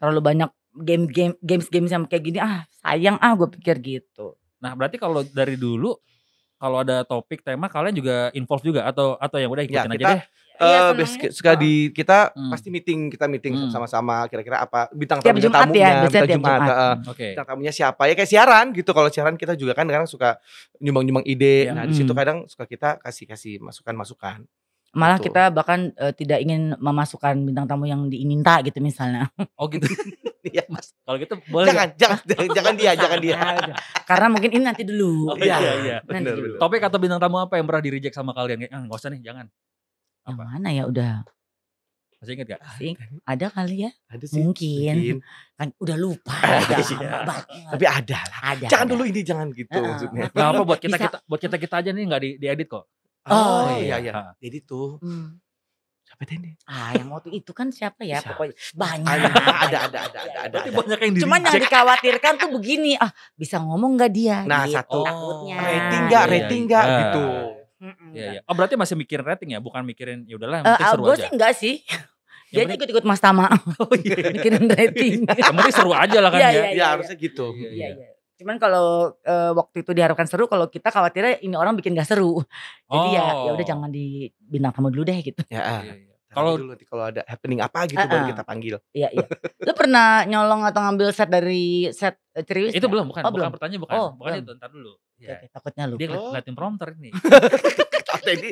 terlalu banyak game game games games yang kayak gini, ah sayang ah gue pikir gitu. Nah, berarti kalau dari dulu kalau ada topik tema kalian juga involve juga atau atau yang udah ikutin aja kita- deh. Iya, Eh, basic- suka di kita Hmm. pasti meeting kita meeting Hmm. sama-sama kira-kira apa bintang Tiap tamunya Jumat ya, tamunya bintang Jumat, Jumat. eh, Oke. bintang tamunya siapa ya kayak siaran gitu kalau siaran kita juga kan kadang suka nyumbang-nyumbang ide Iya. nah di situ Hmm. kadang suka kita kasih kasih masukan-masukan Malah Betul. kita bahkan eh, tidak ingin memasukkan bintang tamu yang diminta gitu misalnya. Oh gitu. Iya. Mas, kalau gitu boleh. Jangan, jangan, jangan, jangan dia, jangan dia. Karena mungkin ini nanti dulu. Oh, iya, Iya, iya. Nanti Bener, dulu. bener. Topik atau bintang tamu apa yang pernah di reject sama kalian? Kayak, ah, nggak usah nih, jangan. Yang Apa? mana ya udah Masih inget gak? sih ada kali ya Ada sih. mungkin kan udah lupa Ah, udah iya. Tapi ada lah. ada Jangan ada. dulu ini, jangan gitu Heeh. maksudnya. Gak apa buat kita Bisa. kita buat kita kita aja nih nggak di diedit kok. Oh, iya, iya. Ah. Jadi tuh, Hmm. siapa tadi? ah yang waktu itu kan siapa ya Siapa? pokoknya banyak Ada, ada, ada, ada, ada, ada. Berarti ada. banyak yang di Cuman yang dikhawatirkan tuh begini, ah bisa ngomong nggak dia? Nah, gitu, satu. takutnya. Rating nggak, Iya, rating iya. nggak Ah. gitu. Mm-mm. Iya, iya. Oh berarti masih mikirin rating ya, bukan mikirin ya udahlah yang Eh, penting ah, seru gue aja. sih enggak sih. Dia penting- ikut-ikut Mas Tama Oh iya. mikirin rating. Yang penting seru aja lah kan Iya, ya. iya. Ya harusnya gitu. Iya, Iya, iya. Cuman kalau eh, waktu itu diharapkan seru, kalau kita khawatirnya ini orang bikin gak seru. Jadi ya Oh. ya udah jangan di bintang tamu dulu deh gitu. Ya, ah. Iya, iya. Kalau Kalau- dulu nanti kalau ada happening apa gitu baru Ah, kita panggil. Iya, iya. Lu pernah nyolong atau ngambil set dari set eh, Ceriwis? Itu nggak? belum, bukan. Oh, bukan belum. pertanyaan bukan. Oh, bukan belum. itu, ntar dulu. Oke, Ya. oke, takutnya lu. Dia ngeliat, Oh. ngeliatin prompter ini. Tadi,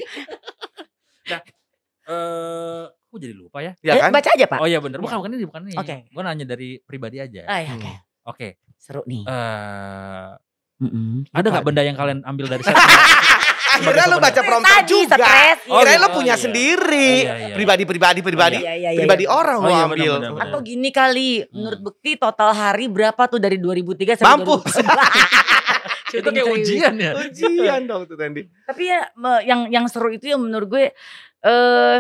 Eh, kok jadi lupa ya? ya kan? baca aja, Pak. Oh iya bener, bukan bukan ini, bukan ini. Oke. Gue nanya dari pribadi aja. Ah, ya, Hmm. oke. Oke. Seru nih. Eh, Mm-mm. ada nggak Lupa benda yang kalian ambil dari set? Akhirnya lu baca prompter Tadi juga. stres. Oh, Kirain iya. lu punya iya. sendiri. Iya, iya. Pribadi, pribadi, pribadi. Iya, iya, iya, Pribadi iya. orang Oh, lu iya, ambil. benar, benar, benar. Atau gini kali, Hmm. menurut Bekti total hari berapa tuh dari 2003 sampai Mampus. 2009? itu kayak ujian ya. Ujian dong tuh Tandi. Tapi ya yang yang seru itu ya menurut gue eh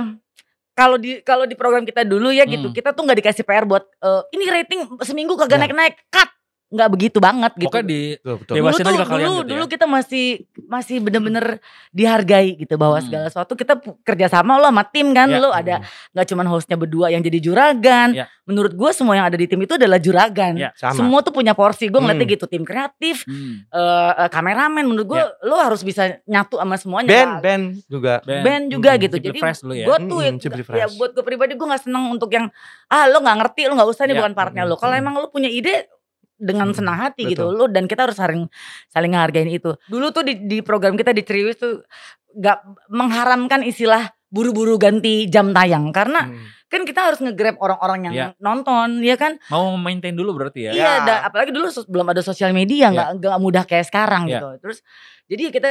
kalau di kalau di program kita dulu ya gitu, Hmm. kita tuh nggak dikasih PR buat eh, ini rating seminggu kagak Ya. naik-naik, cut. Nggak begitu banget gitu. Pokoknya di Betul, betul. Dulu tuh aja kalian dulu gitu ya. dulu kita masih masih bener-bener dihargai gitu bahwa Hmm. segala sesuatu kita kerjasama lo sama tim kan Ya. lo ada nggak cuman hostnya berdua yang jadi juragan Ya. menurut gue semua yang ada di tim itu adalah juragan Ya. Sama. semua tuh punya porsi gue ngeliatnya Hmm. gitu tim kreatif Hmm. eh, kameramen menurut gue lo harus bisa nyatu sama semuanya Band, Pak. band juga. Band. band juga Hmm, gitu jadi Fresh dulu ya. gue tuh ya, Hmm, ya Fresh. buat gue pribadi gue nggak seneng untuk yang ah lo nggak ngerti lo nggak usah nih Ya. bukan partnya lo kalau Hmm. emang lo punya ide dengan Hmm, senang hati gitu betul. lo dan kita harus saling saling ngehargain itu dulu tuh di, di program kita di Triwis tuh nggak mengharamkan istilah buru-buru ganti jam tayang karena Hmm. kan kita harus nge-grab orang-orang yang Ya. nonton ya kan Mau maintain dulu berarti ya. Iya, Ya. da- apalagi dulu belum ada sosial media, nggak nggak mudah kayak sekarang Ya. gitu. Terus jadi kita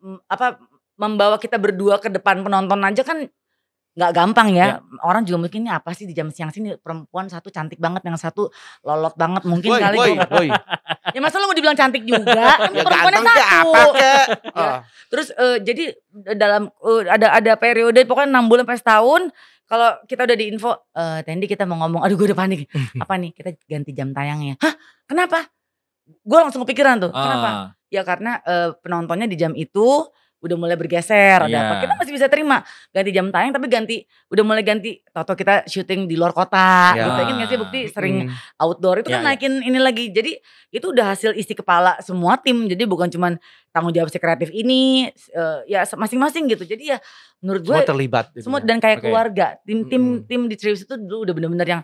m- apa membawa kita berdua ke depan penonton aja kan nggak gampang ya. Orang juga mungkin ini apa sih di jam siang sini perempuan satu cantik banget, yang satu lolot banget mungkin Woi, kali. woi, gua- woi. Ya masa lu mau dibilang cantik juga? Kan Ya perempuannya satu. apa ke? Ya. Ah. Terus eh, jadi dalam eh, ada ada periode pokoknya enam bulan sampai setahun kalau kita udah diinfo eh Tendi kita mau ngomong aduh gue udah panik apa nih kita ganti jam tayangnya hah kenapa gue langsung kepikiran tuh kenapa Ah, ya karena eh, penontonnya di jam itu udah mulai bergeser ada Iya. apa kita masih bisa terima ganti jam tayang tapi ganti udah mulai ganti toto kita syuting di luar kota Ya. gitu nggak sih bukti sering Hmm. outdoor itu kan Ya, ya. naikin ini lagi. Jadi itu udah hasil isi kepala semua tim. Jadi bukan cuman tanggung jawab si kreatif ini eh, ya masing-masing gitu. Jadi ya menurut gue Semua terlibat. gitu semua ya. dan kayak Oke. keluarga. Tim-tim Mm-mm. tim di Triwis itu dulu udah bener-bener yang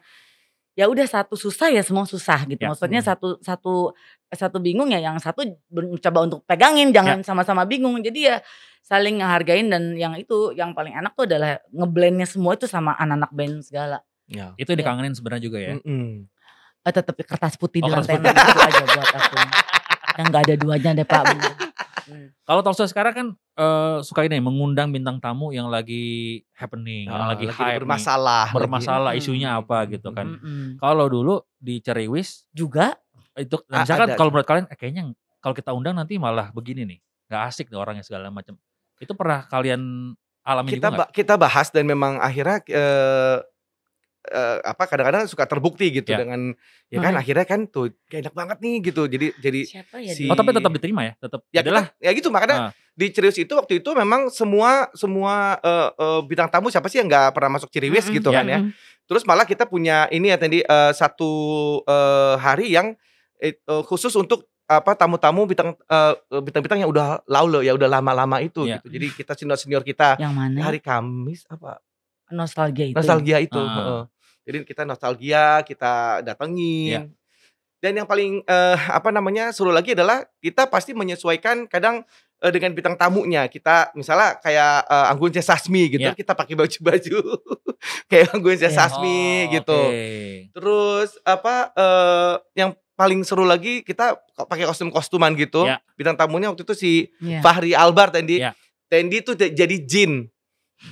ya udah satu susah ya semua susah gitu. Ya. Maksudnya Mm. satu satu satu bingung ya yang satu mencoba untuk pegangin jangan sama-sama bingung. Jadi ya saling ngehargain dan yang itu yang paling enak tuh adalah ngeblendnya semua itu sama anak-anak band segala. Ya. itu Ya. dikangenin sebenarnya juga ya. Mm-mm. Eh, tetep kertas putih di Oh, kertas lantai enam itu aja buat aku. Yang nggak ada duanya deh Pak. Hmm. Kalau talkshow sekarang kan eh, suka ini mengundang bintang tamu yang lagi happening, yang Ah, lagi, lagi hype, nih. bermasalah. bermasalah lagi. isunya apa gitu kan. Mm-mm. Kalau dulu di Ceriwis Juga itu Ah, misalkan kalau menurut kalian eh, kayaknya kalau kita undang nanti malah begini nih, nggak asik nih orangnya segala macam. Itu pernah kalian alami kita juga ba- kita bahas dan memang akhirnya eh, eh, apa kadang-kadang suka terbukti gitu Ya. dengan ya kan Hmm. akhirnya kan tuh kayak enak banget nih gitu. Jadi jadi siapa ya? si-? Oh tapi tetap diterima ya, tetap. ya adalah kita, ya gitu makanya Ah. di Ciriwis itu waktu itu memang semua semua eh, eh, bintang tamu siapa sih yang nggak pernah masuk Ciriwis Mm-mm. gitu kan ya. Mm-mm. Terus malah kita punya ini ya tadi eh, satu eh, hari yang eh, eh, khusus untuk apa tamu-tamu bintang eh, bintang-bintang yang udah laule ya udah lama-lama itu Iya. gitu. Jadi kita senior-senior kita Yang mana? hari Kamis apa nostalgia itu. nostalgia itu. Ah. heeh. Jadi kita nostalgia, kita datengin. Iya. Dan yang paling eh, apa namanya seru lagi adalah kita pasti menyesuaikan kadang eh, dengan bintang tamunya kita misalnya kayak eh, Anggun C. Sasmi gitu Ya. kita pakai baju-baju kayak Anggun C. Ya. Sasmi Oh, gitu. oke. Terus apa eh, yang paling seru lagi kita pakai kostum-kostuman gitu. Ya. Bintang tamunya waktu itu si Iya. Fahri Albar Tendi. Ya. Tendi tuh j- jadi jin.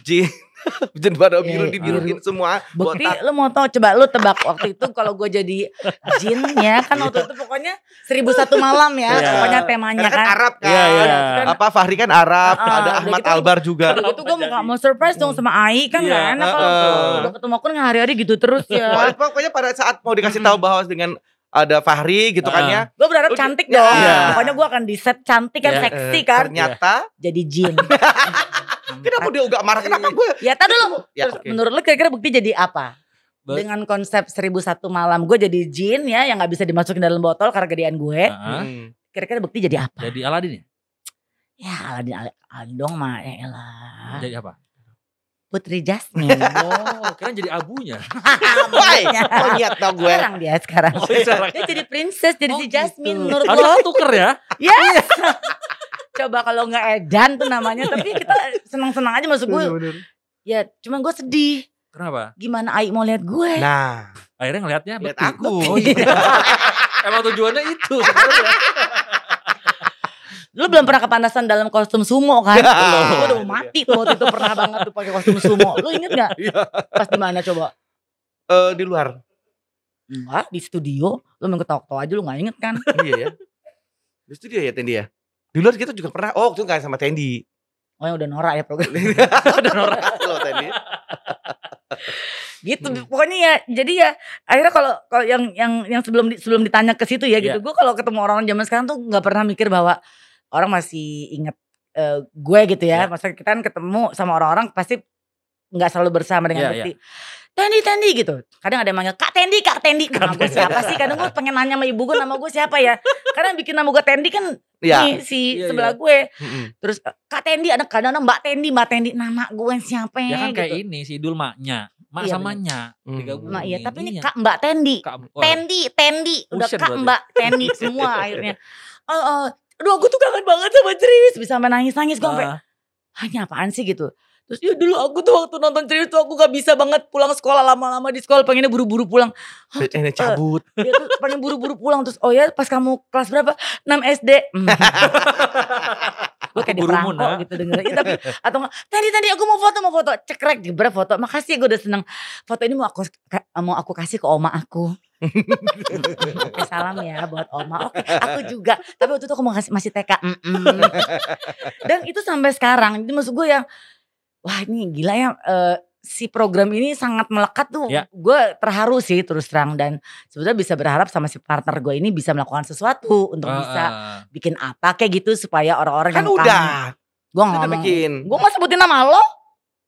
Jin. Jin pada Iya, biru iya. dibiruin semua. Bukti botak. lu mau tau coba lu tebak waktu itu kalau gue jadi jin ya kan waktu itu pokoknya seribu satu malam ya Iya. pokoknya temanya kan kan. Arab kan. Iya, iya. Apa Fahri kan Arab, Ah, ada Ahmad gitu- Albar juga. Gitu gue mau, mau surprise dong sama Ai kan Iya, gak enak kalau heeh. udah ketemu aku kan hari-hari gitu terus ya. Pokoknya, pokoknya pada saat mau dikasih tahu bahwa dengan ada Fahri gitu kan ya. Gue berharap Udah- cantik dong. iya. Pokoknya gue akan di set cantik kan Iya, seksi kan. Ternyata Jadi jin. kenapa dia gak marah kenapa gue? ya tadi dulu. Ya, Terus oke. menurut lu kira-kira bukti jadi apa? Be- Dengan konsep seribu satu malam gue jadi jin ya yang nggak bisa dimasukin dalam botol karena gedean gue. Heeh. Hmm. Kira-kira bukti jadi apa? Jadi Aladin ya? Ya Aladin Aladin dong mah ya elah. Jadi apa? Putri Jasmine. Oh, kira jadi abunya. Woi, oh lihat dong gue. sekarang dia sekarang. Oh, sekarang. Dia jadi princess, jadi Oh, si Jasmine gitu. menurut Aduh, gua. tuker ya? Yes. Coba kalau nggak edan tuh namanya, tapi kita senang-senang aja masuk gue. Ya, cuman gue sedih. Kenapa? Gimana Ai mau lihat gue? Nah, Akhirnya ngelihatnya lihat aku. Oh iya. Emang tujuannya itu sebenarnya. Lu belum pernah kepanasan dalam kostum sumo kan? Gue udah mau mati tuh waktu itu pernah banget tuh pakai kostum sumo. Lu inget gak? Iya. Pas di mana coba? Eh, di luar. Enggak, di studio. Lu main ketawa-ketawa aja lu gak inget kan? iya ya. Di studio ya Tendi ya. Di luar kita juga pernah. Oh, itu enggak sama Tendi. Oh yang udah norak ya program. Udah norak loh Tendi. gitu Hmm. pokoknya ya jadi ya akhirnya kalau kalau yang yang yang sebelum di- sebelum ditanya ke situ ya gitu Iya. gue kalau ketemu orang zaman sekarang tuh nggak pernah mikir bahwa orang masih inget eh, gue gitu ya Iya. maksudnya kita kan ketemu sama orang-orang pasti nggak selalu bersama dengan Iya, Bekti Tendi Tendi gitu kadang ada yang manggil Kak Tendi Kak Tendi nama gue siapa sih kadang gue pengen nanya sama ibu gue nama gue siapa ya karena bikin nama gue Tendi kan Iya. nih, si Iya, sebelah gue Mm-mm. terus eh, Kak Tendi ada kadang Mbak Tendi Mbak Tendi nama gue siapa Ya kan gitu. kayak ini si Idul maknya. Mak Iya, sama nya Hmm. digabungin. Nah iya tapi ini Iya. Kak Mbak Tendi Kak, Tendi, Tendi, udah kak berarti. mbak Tendi semua akhirnya. Oh, oh, aduh aku tuh kangen banget sama Ceris. Bisa sampai nangis-nangis gue sampai, ah, hanya apaan sih gitu. Terus ya dulu aku tuh waktu nonton Ceris tuh aku gak bisa banget pulang sekolah lama-lama di sekolah. Pengennya buru-buru pulang. Oh, Ini cabut. Dia tuh pengen buru-buru pulang. Terus oh ya pas kamu kelas berapa? 6 SD. Gue kayak di perangko gitu denger. Ya, tapi, atau tadi tadi aku mau foto mau foto. Cekrek jebret foto. Makasih gue udah seneng. Foto ini mau aku mau aku kasih ke oma aku. Oke salam ya buat Oma. Oke, aku juga. Tapi waktu itu aku masih masih TK. Mm-mm. Dan itu sampai sekarang. Jadi maksud gue yang wah ini gila ya eh, si program ini sangat melekat tuh. Ya. Gue terharu sih terus terang dan sebetulnya bisa berharap sama si partner gue ini bisa melakukan sesuatu untuk ah, bisa bikin apa kayak gitu supaya orang-orang Kan yang udah. Gue ngomong. bikin. Gue gak sebutin nama lo.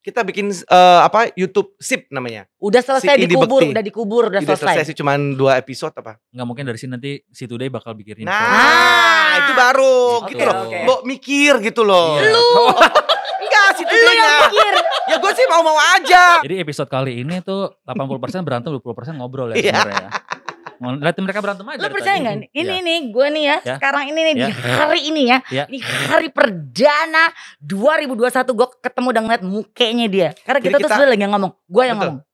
Kita bikin eh, apa YouTube sip namanya. Udah selesai Si Indi dikubur, Bekti. udah dikubur, udah Udah selesai. selesai sih cuman dua episode apa. Nggak mungkin dari sini nanti si Today bakal bikin info. Nah, Ah. itu baru Oke, gitu loh. oke. Mbok mikir gitu loh. Iya. Lu, Enggak sih lu yang mikir. Ya gue sih mau-mau aja. Jadi episode kali ini tuh 80% berantem 20% ngobrol ya Iya. sebenarnya. Ya. Mau liatin mereka berantem aja. Lo percaya nggak? nih? Ini Iya. nih gue nih ya, Ya. sekarang ini nih di Ya. hari ini ya, Ya. ini hari perdana 2021 gue ketemu dan ngeliat mukanya dia. Karena Jadi kita, tuh kita- sebenarnya lagi ngomong, gue yang Betul. ngomong.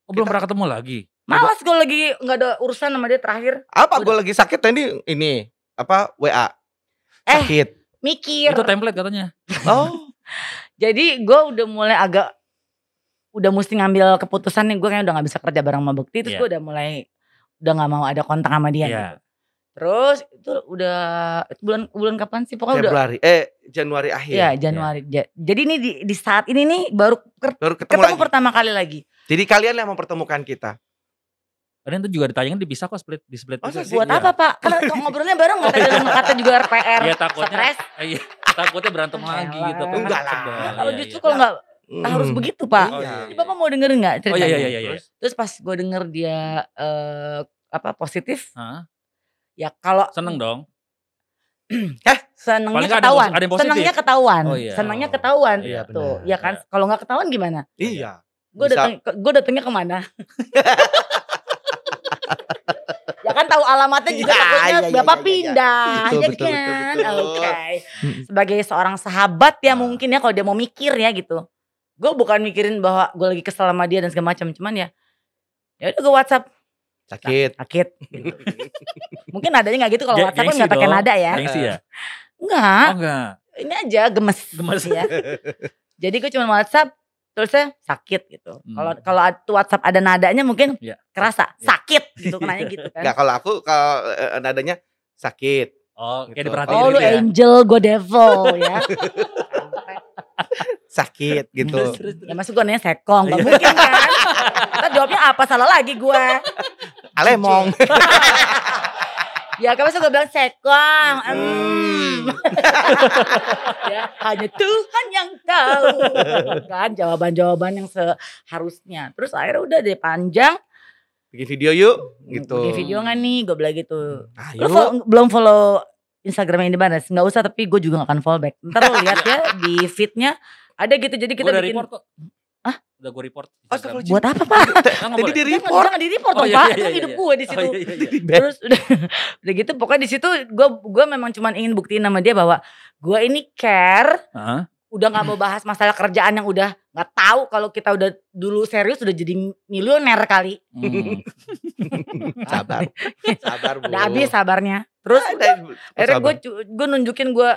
Oh, belum Kita- pernah ketemu lagi. Malas gue lagi nggak ada urusan sama dia terakhir, Apa gue lagi sakit tadi ini apa WA. Eh. Sakit. mikir. Itu template katanya. Oh. Jadi gue udah mulai agak udah mesti ngambil keputusan nih gue kayaknya udah nggak bisa kerja bareng sama Bekti terus Iya. gue udah mulai udah nggak mau ada kontak sama dia Iya. gitu. terus itu udah itu bulan bulan kapan sih pokoknya udah Februari. Eh Januari akhir. ya Januari Ja- jadi ini di, di saat ini nih baru ker- Baru ketemu, ketemu lagi. pertama kali lagi Jadi kalian yang mempertemukan kita. Padahal itu juga ditayangin dipisah kok split di split. Sih? buat Iya. apa pak karena kalau ngobrolnya bareng nggak ada yang kata juga RPR Iya takutnya. stres Iya, takutnya berantem lagi gitu. Enggak lah. Kalau Iya, justru iya. kalau nggak Hmm. harus begitu pak Oh, iya, bapak mau dengerin nggak Oh ceritanya iya iya iya iya. Terus? terus pas gue denger dia eh, apa positif Hah? ya kalau Seneng dong. senengnya Paling nggak ada yang ketahuan ada yang senengnya ketahuan Oh, iya. senengnya ketahuan Iya, tuh benar. ya kan kalau nggak ketahuan gimana Iya. gue datang gue datangnya ke mana ya kan kan tahu alamatnya juga Iya, takutnya iya, iya, Bapak iya, iya. pindah ya betul, kan. betul, betul. Oke. Mm. Sebagai seorang sahabat ya Nah. mungkin ya kalau dia mau mikir ya gitu. Gue bukan mikirin bahwa gue lagi kesel sama dia dan segala macam, cuman ya ya udah gue WhatsApp Sakit. sakit. gitu. mungkin adanya nggak gitu kalau WhatsApp kan nggak pakai nada ya. Gengsi ya? Enggak, Oh enggak. ini aja gemes. Gemes. ya. Jadi gue cuma WhatsApp terusnya sakit gitu. Hmm. Kalau kalau tuh WhatsApp ada nadanya mungkin Iya. kerasa Iya. sakit gitu kenanya gitu kan. Enggak kalau aku kalau eh, nadanya sakit. Oh, kayak Gitu. diperhatiin Oh lu gitu ya. angel, gue devil ya. Sakit gitu. Terus, terus, terus. ya masuk gue nanya sekong, gak mungkin kan. Kita jawabnya apa salah lagi gue. Alemong. Ya kan masuk gue bilang sekong. Hmm. Hmm. ya, hanya Tuhan yang tahu. Kan jawaban-jawaban yang seharusnya. Terus akhirnya udah deh panjang. Bikin video yuk gitu. Bikin video gak nih? Gue bilang gitu. Ayo. Lo follow- belum follow Instagramnya ini Banas? Nggak usah tapi gue juga gak akan follow back. Ntar lo lihat ya di feednya ada gitu. Jadi kita Gua udah bikin. report kok. Hah? Udah gue report. Astagfirullahaladzim. Buat apa pak? Boleh. di report. jangan di report Oh, dong iya, pak. Itu iya, hidup iya. gue di Oh, situ. iya. Terus udah, udah gitu pokoknya di situ gue gue memang cuman ingin buktiin sama dia bahwa gue ini care Hah? udah nggak mau bahas masalah kerjaan yang udah nggak tahu kalau kita udah dulu serius udah jadi milioner kali Hmm. Sabar. Sabar, Bu. udah habis sabarnya terus akhirnya gue gue nunjukin gue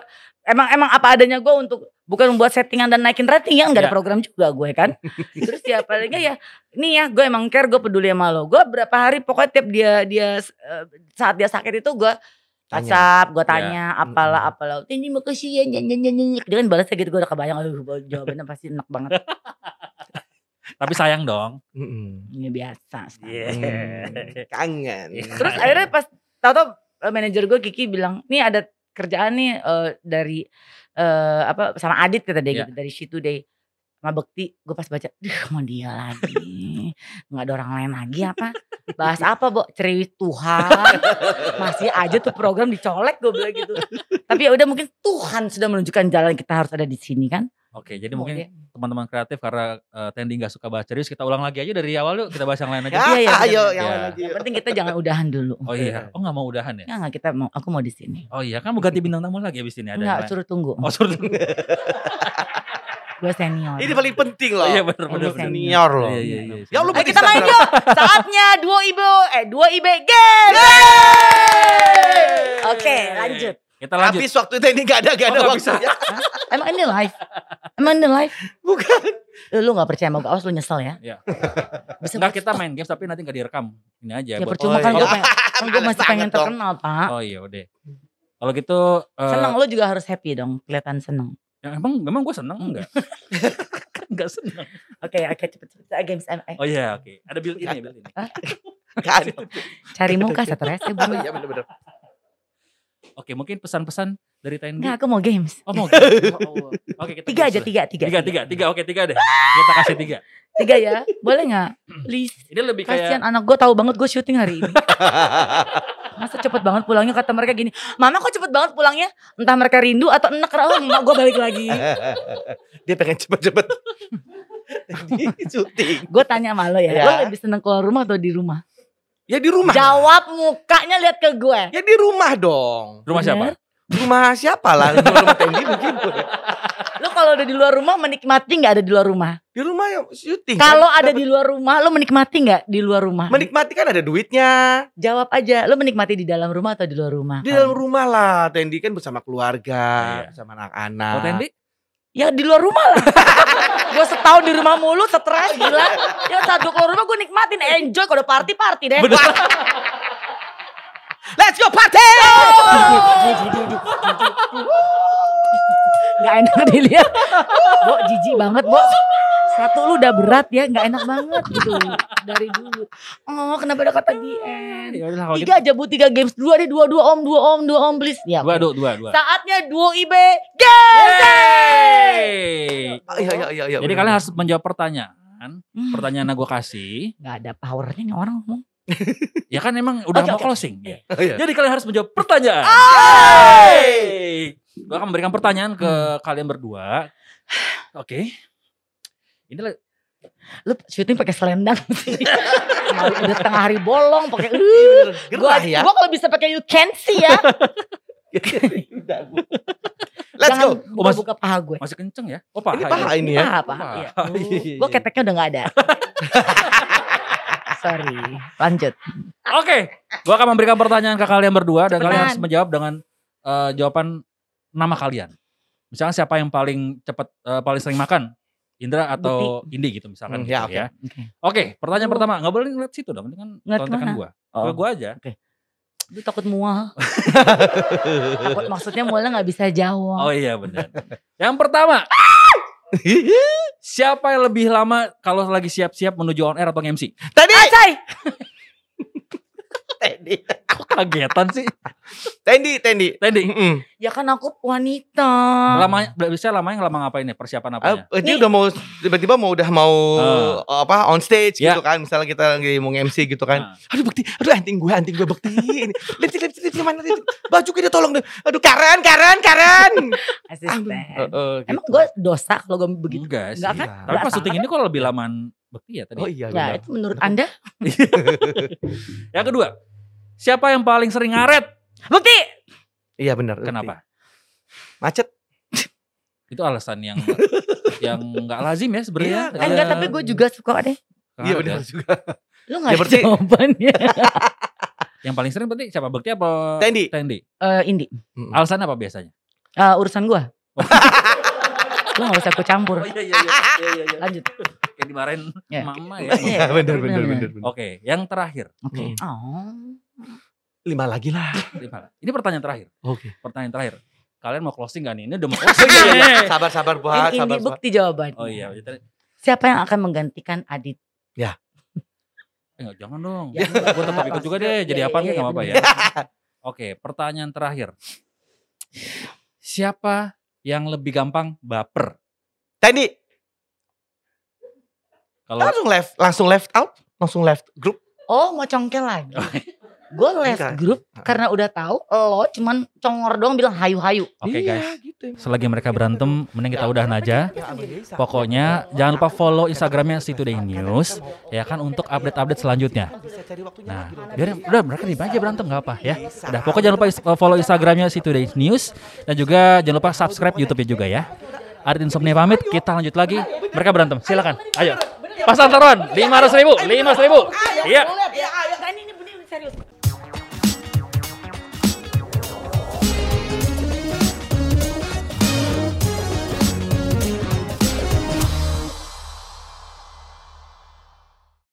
emang emang apa adanya gue untuk bukan membuat settingan dan naikin rating ya nggak ada Ya. program juga gue kan terus ya palingnya ya nih ya gue emang care gue peduli sama lo gue berapa hari pokoknya tiap dia dia eh, saat dia sakit itu gue. WhatsApp gue Ya. tanya apalah apalah ini makasih ya nyanyi nyanyi dia kan balasnya gitu gue udah kebayang aduh jawabannya pasti enak banget Tapi sayang dong. Ini biasa Iya. Hmm. Kangen. terus akhirnya pas tau-tau eh, manajer gue Kiki bilang nih ada kerjaan nih eh, dari eh, apa sama Adit kata dia Iya. gitu dari She Today sama Bekti gue pas baca duh mau dia lagi? Nggak ada orang lain lagi apa? Bahas apa Bo? Cerewet Tuhan. Masih aja tuh program dicolek gue bilang gitu. Tapi ya udah mungkin Tuhan sudah menunjukkan jalan kita harus ada di sini kan Oke, jadi Mau mungkin dia. teman-teman kreatif karena eh, Tendi nggak suka bahas serius, kita ulang lagi aja dari awal yuk, kita bahas yang lain aja. Ya, Iya, iya, ayo bener-bener. yang Ya. lain aja. yang penting kita jangan udahan dulu Oh iya, oh nggak mau udahan ya? nggak kita mau aku mau di sini Oh iya, kan mau ganti bintang tamu lagi abis ini ada. nggak suruh tunggu Oh suruh. gue senior Ini paling penting loh. Oh, iya benar benar. senior. Senior loh. Iya iya iya. Ya lu Ayo kita main yuk. Saatnya dua ibu eh dua ibe game. Oke, lanjut. Kita lanjut. Habis waktu itu ini gak ada gak ada Oh, nggak bisa. waktunya. Emang ini live? Emang ini live? Bukan. Eh, lu gak percaya sama gue, awas lu nyesel ya. Iya. Bisa Enggak kita main games tapi nanti nggak direkam. Ini aja. Ya buat- percuma Oh, kan iya. gue pengen, kan gue masih pengen banget dong. terkenal pak. Oh iya udah. Kalau gitu eh, Seneng, lu juga harus happy dong, kelihatan seneng. ya emang memang gue seneng enggak? enggak seneng. Oke, oke cepet-cepet eh, games eh, Oh iya oke. Ada build ini build ini. Gak ada. cari muka stres ya Oh bro. iya bener-bener. Oke mungkin pesan-pesan dari Tendi. Enggak, aku mau games. Oh mau. Oh, oh. Oke kita Tiga games aja, tiga, tiga. Tiga, tiga, tiga, oke tiga deh. Kita kasih tiga. Tiga ya, boleh gak? Please. Ini lebih Kasian kayak anak gue tahu banget gue syuting hari ini. Masa cepet banget pulangnya kata mereka gini. Mama kok cepet banget pulangnya? Entah mereka rindu atau enak oh emak gue balik lagi. Dia pengen cepet-cepet. Syuting. Gue tanya sama lo ya, Ya. lo lebih seneng keluar rumah atau di rumah? Ya di rumah. Jawab mukanya lihat ke gue. Ya di rumah dong. rumah siapa? Bener? Rumah siapa lah? Rumah, rumah Tendi mungkin. Lo kalau udah di luar rumah menikmati nggak ada di luar rumah? Di rumah ya syuting. Kalau kan? ada di luar rumah, lo menikmati nggak di luar rumah? Menikmati kan ada duitnya. Jawab aja, lo menikmati di dalam rumah atau di luar rumah? Di dalam rumah lah. Tendi kan bersama keluarga. Iya. Bersama anak-anak. Oh Tendi? Ya di luar rumah lah. gue setahun di rumah mulu, stres gila. Ya saat gue keluar rumah gue nikmatin, enjoy. Kalau party party deh. Let's go party! Gak enak dilihat. Bo, jijik banget, Bo. Satu lu udah berat ya, gak enak banget gitu. Dari dulu. Oh, kenapa ada kata di end? Ya kalau gitu. Tiga aja bu, tiga games. Dua deh, dua, dua om, dua om, dua om, please. Ya, Dua, dua, dua, dua. Saatnya duo IB games. Ah, Iya, iya, iya. iya, Jadi bener. kalian harus menjawab pertanyaan. Hmm, Pertanyaan yang gue kasih. Gak ada powernya nih orang ngomong. Ya kan emang udah Oke, mau oke. closing. Ya. Oh, iya. Jadi kalian harus menjawab pertanyaan. Hey! Gue akan memberikan pertanyaan ke kalian berdua. Oke. Ini lah- Lu syuting pakai selendang sih. Udah tengah hari bolong pakai uh. Gua, ya. gua kalau bisa pakai you can see ya. Let's Jangan go. Oh, mas- buka paha gue. Masih kenceng ya? Oh paha Ini ya? paha ini ya. Paha, paha. Paha. Iya. Iya, iya, Gue keteknya udah gak ada. Sorry. Lanjut. Oke, gua akan memberikan pertanyaan ke kalian berdua dan Cepetan. kalian harus menjawab dengan eh, jawaban nama kalian. Misalnya siapa yang paling cepat eh, paling sering makan? Indra atau Indi gitu misalkan Hmm, gitu ya, ya. oke. Oke, Oke. pertanyaan Oh. pertama, nggak boleh ngeliat situ dong, ini kan kontekan gua. Oh. Gua aja. Lu takut mual. takut maksudnya mualnya gak bisa jawab. Oh iya benar. yang pertama, siapa yang lebih lama kalau lagi siap-siap menuju on air atau MC? Tadi. Acai. Tendi. Kok kagetan sih? Tendi, Tendi. Tendi, Mm-mm. Ya kan aku wanita. lamanya bisa lamanya lama ngapain ya? Persiapan apanya? Ah, dia Nih. udah mau tiba-tiba mau udah mau Ah. apa on stage Ya. gitu kan misalnya kita lagi mau MC gitu kan Nah. aduh bukti aduh anting gue anting gue bukti ini lihat lihat lihat mana lihat baju kita tolong deh aduh Karen Karen Karen Asisten. Heeh, gitu. Emang gue dosa kalau gue begitu? Enggak sih. Enggak kan? Iya. Tapi pas syuting ini kok lebih lamaan bekti ya tadi? oh iya Ya benar. itu menurut anda? Yang kedua, siapa yang paling sering ngaret? Bukti. iya benar Kenapa? macet Itu alasan yang yang nggak lazim ya sebenarnya. Iya, Eh, enggak tapi gue juga suka deh. iya benar ya. juga Lu Ya, gak ada berarti- jawabannya. Yang paling sering berarti siapa? Bekti apa? Tendi. Tendi. Eh, Indi. Alasan apa biasanya? Eh, urusan gue. Lu gak usah aku campur. iya iya iya iya. iya. Lanjut. Kayak dimarahin Ya. mama ya. Iya, benar benar benar, benar benar. Oke, yang terakhir. Oke. Hmm. Oh. Lima lagi lah Ini pertanyaan terakhir. oke Pertanyaan terakhir. Kalian mau closing gak nih? Ini udah mau Oh, closing nih. sabar sabar buat Ini, sabar ini sabar. bukti jawabannya. Oh iya, tadi Siapa yang akan menggantikan Adit? eh, enggak, jangan dong. Ya. Gue tetap ikut juga deh. Jadi Iya, apa iya, nggak iya, apa-apa ya. Oke, pertanyaan terakhir. Siapa yang lebih gampang baper? Tendi Kalau langsung left langsung left out langsung left grup Oh mau congkel lagi. Gue left Enggak. grup karena udah tahu lo cuman congor doang bilang hayu-hayu. Oke Iya, guys, gitu. selagi mereka berantem, mending kita udahan aja. Pokoknya jangan lupa follow Instagramnya Si Today News ya kan untuk update-update selanjutnya. Nah, biar udah mereka di aja berantem nggak apa ya. Udah, pokoknya jangan lupa follow Instagramnya Si Today News dan juga jangan lupa subscribe YouTube-nya juga ya. Adit Insomnia pamit, kita lanjut lagi. Mereka berantem, silakan. Ayo. Pasang taruhan, lima ratus ribu, lima ribu. Iya. Ini, ini, ini serius.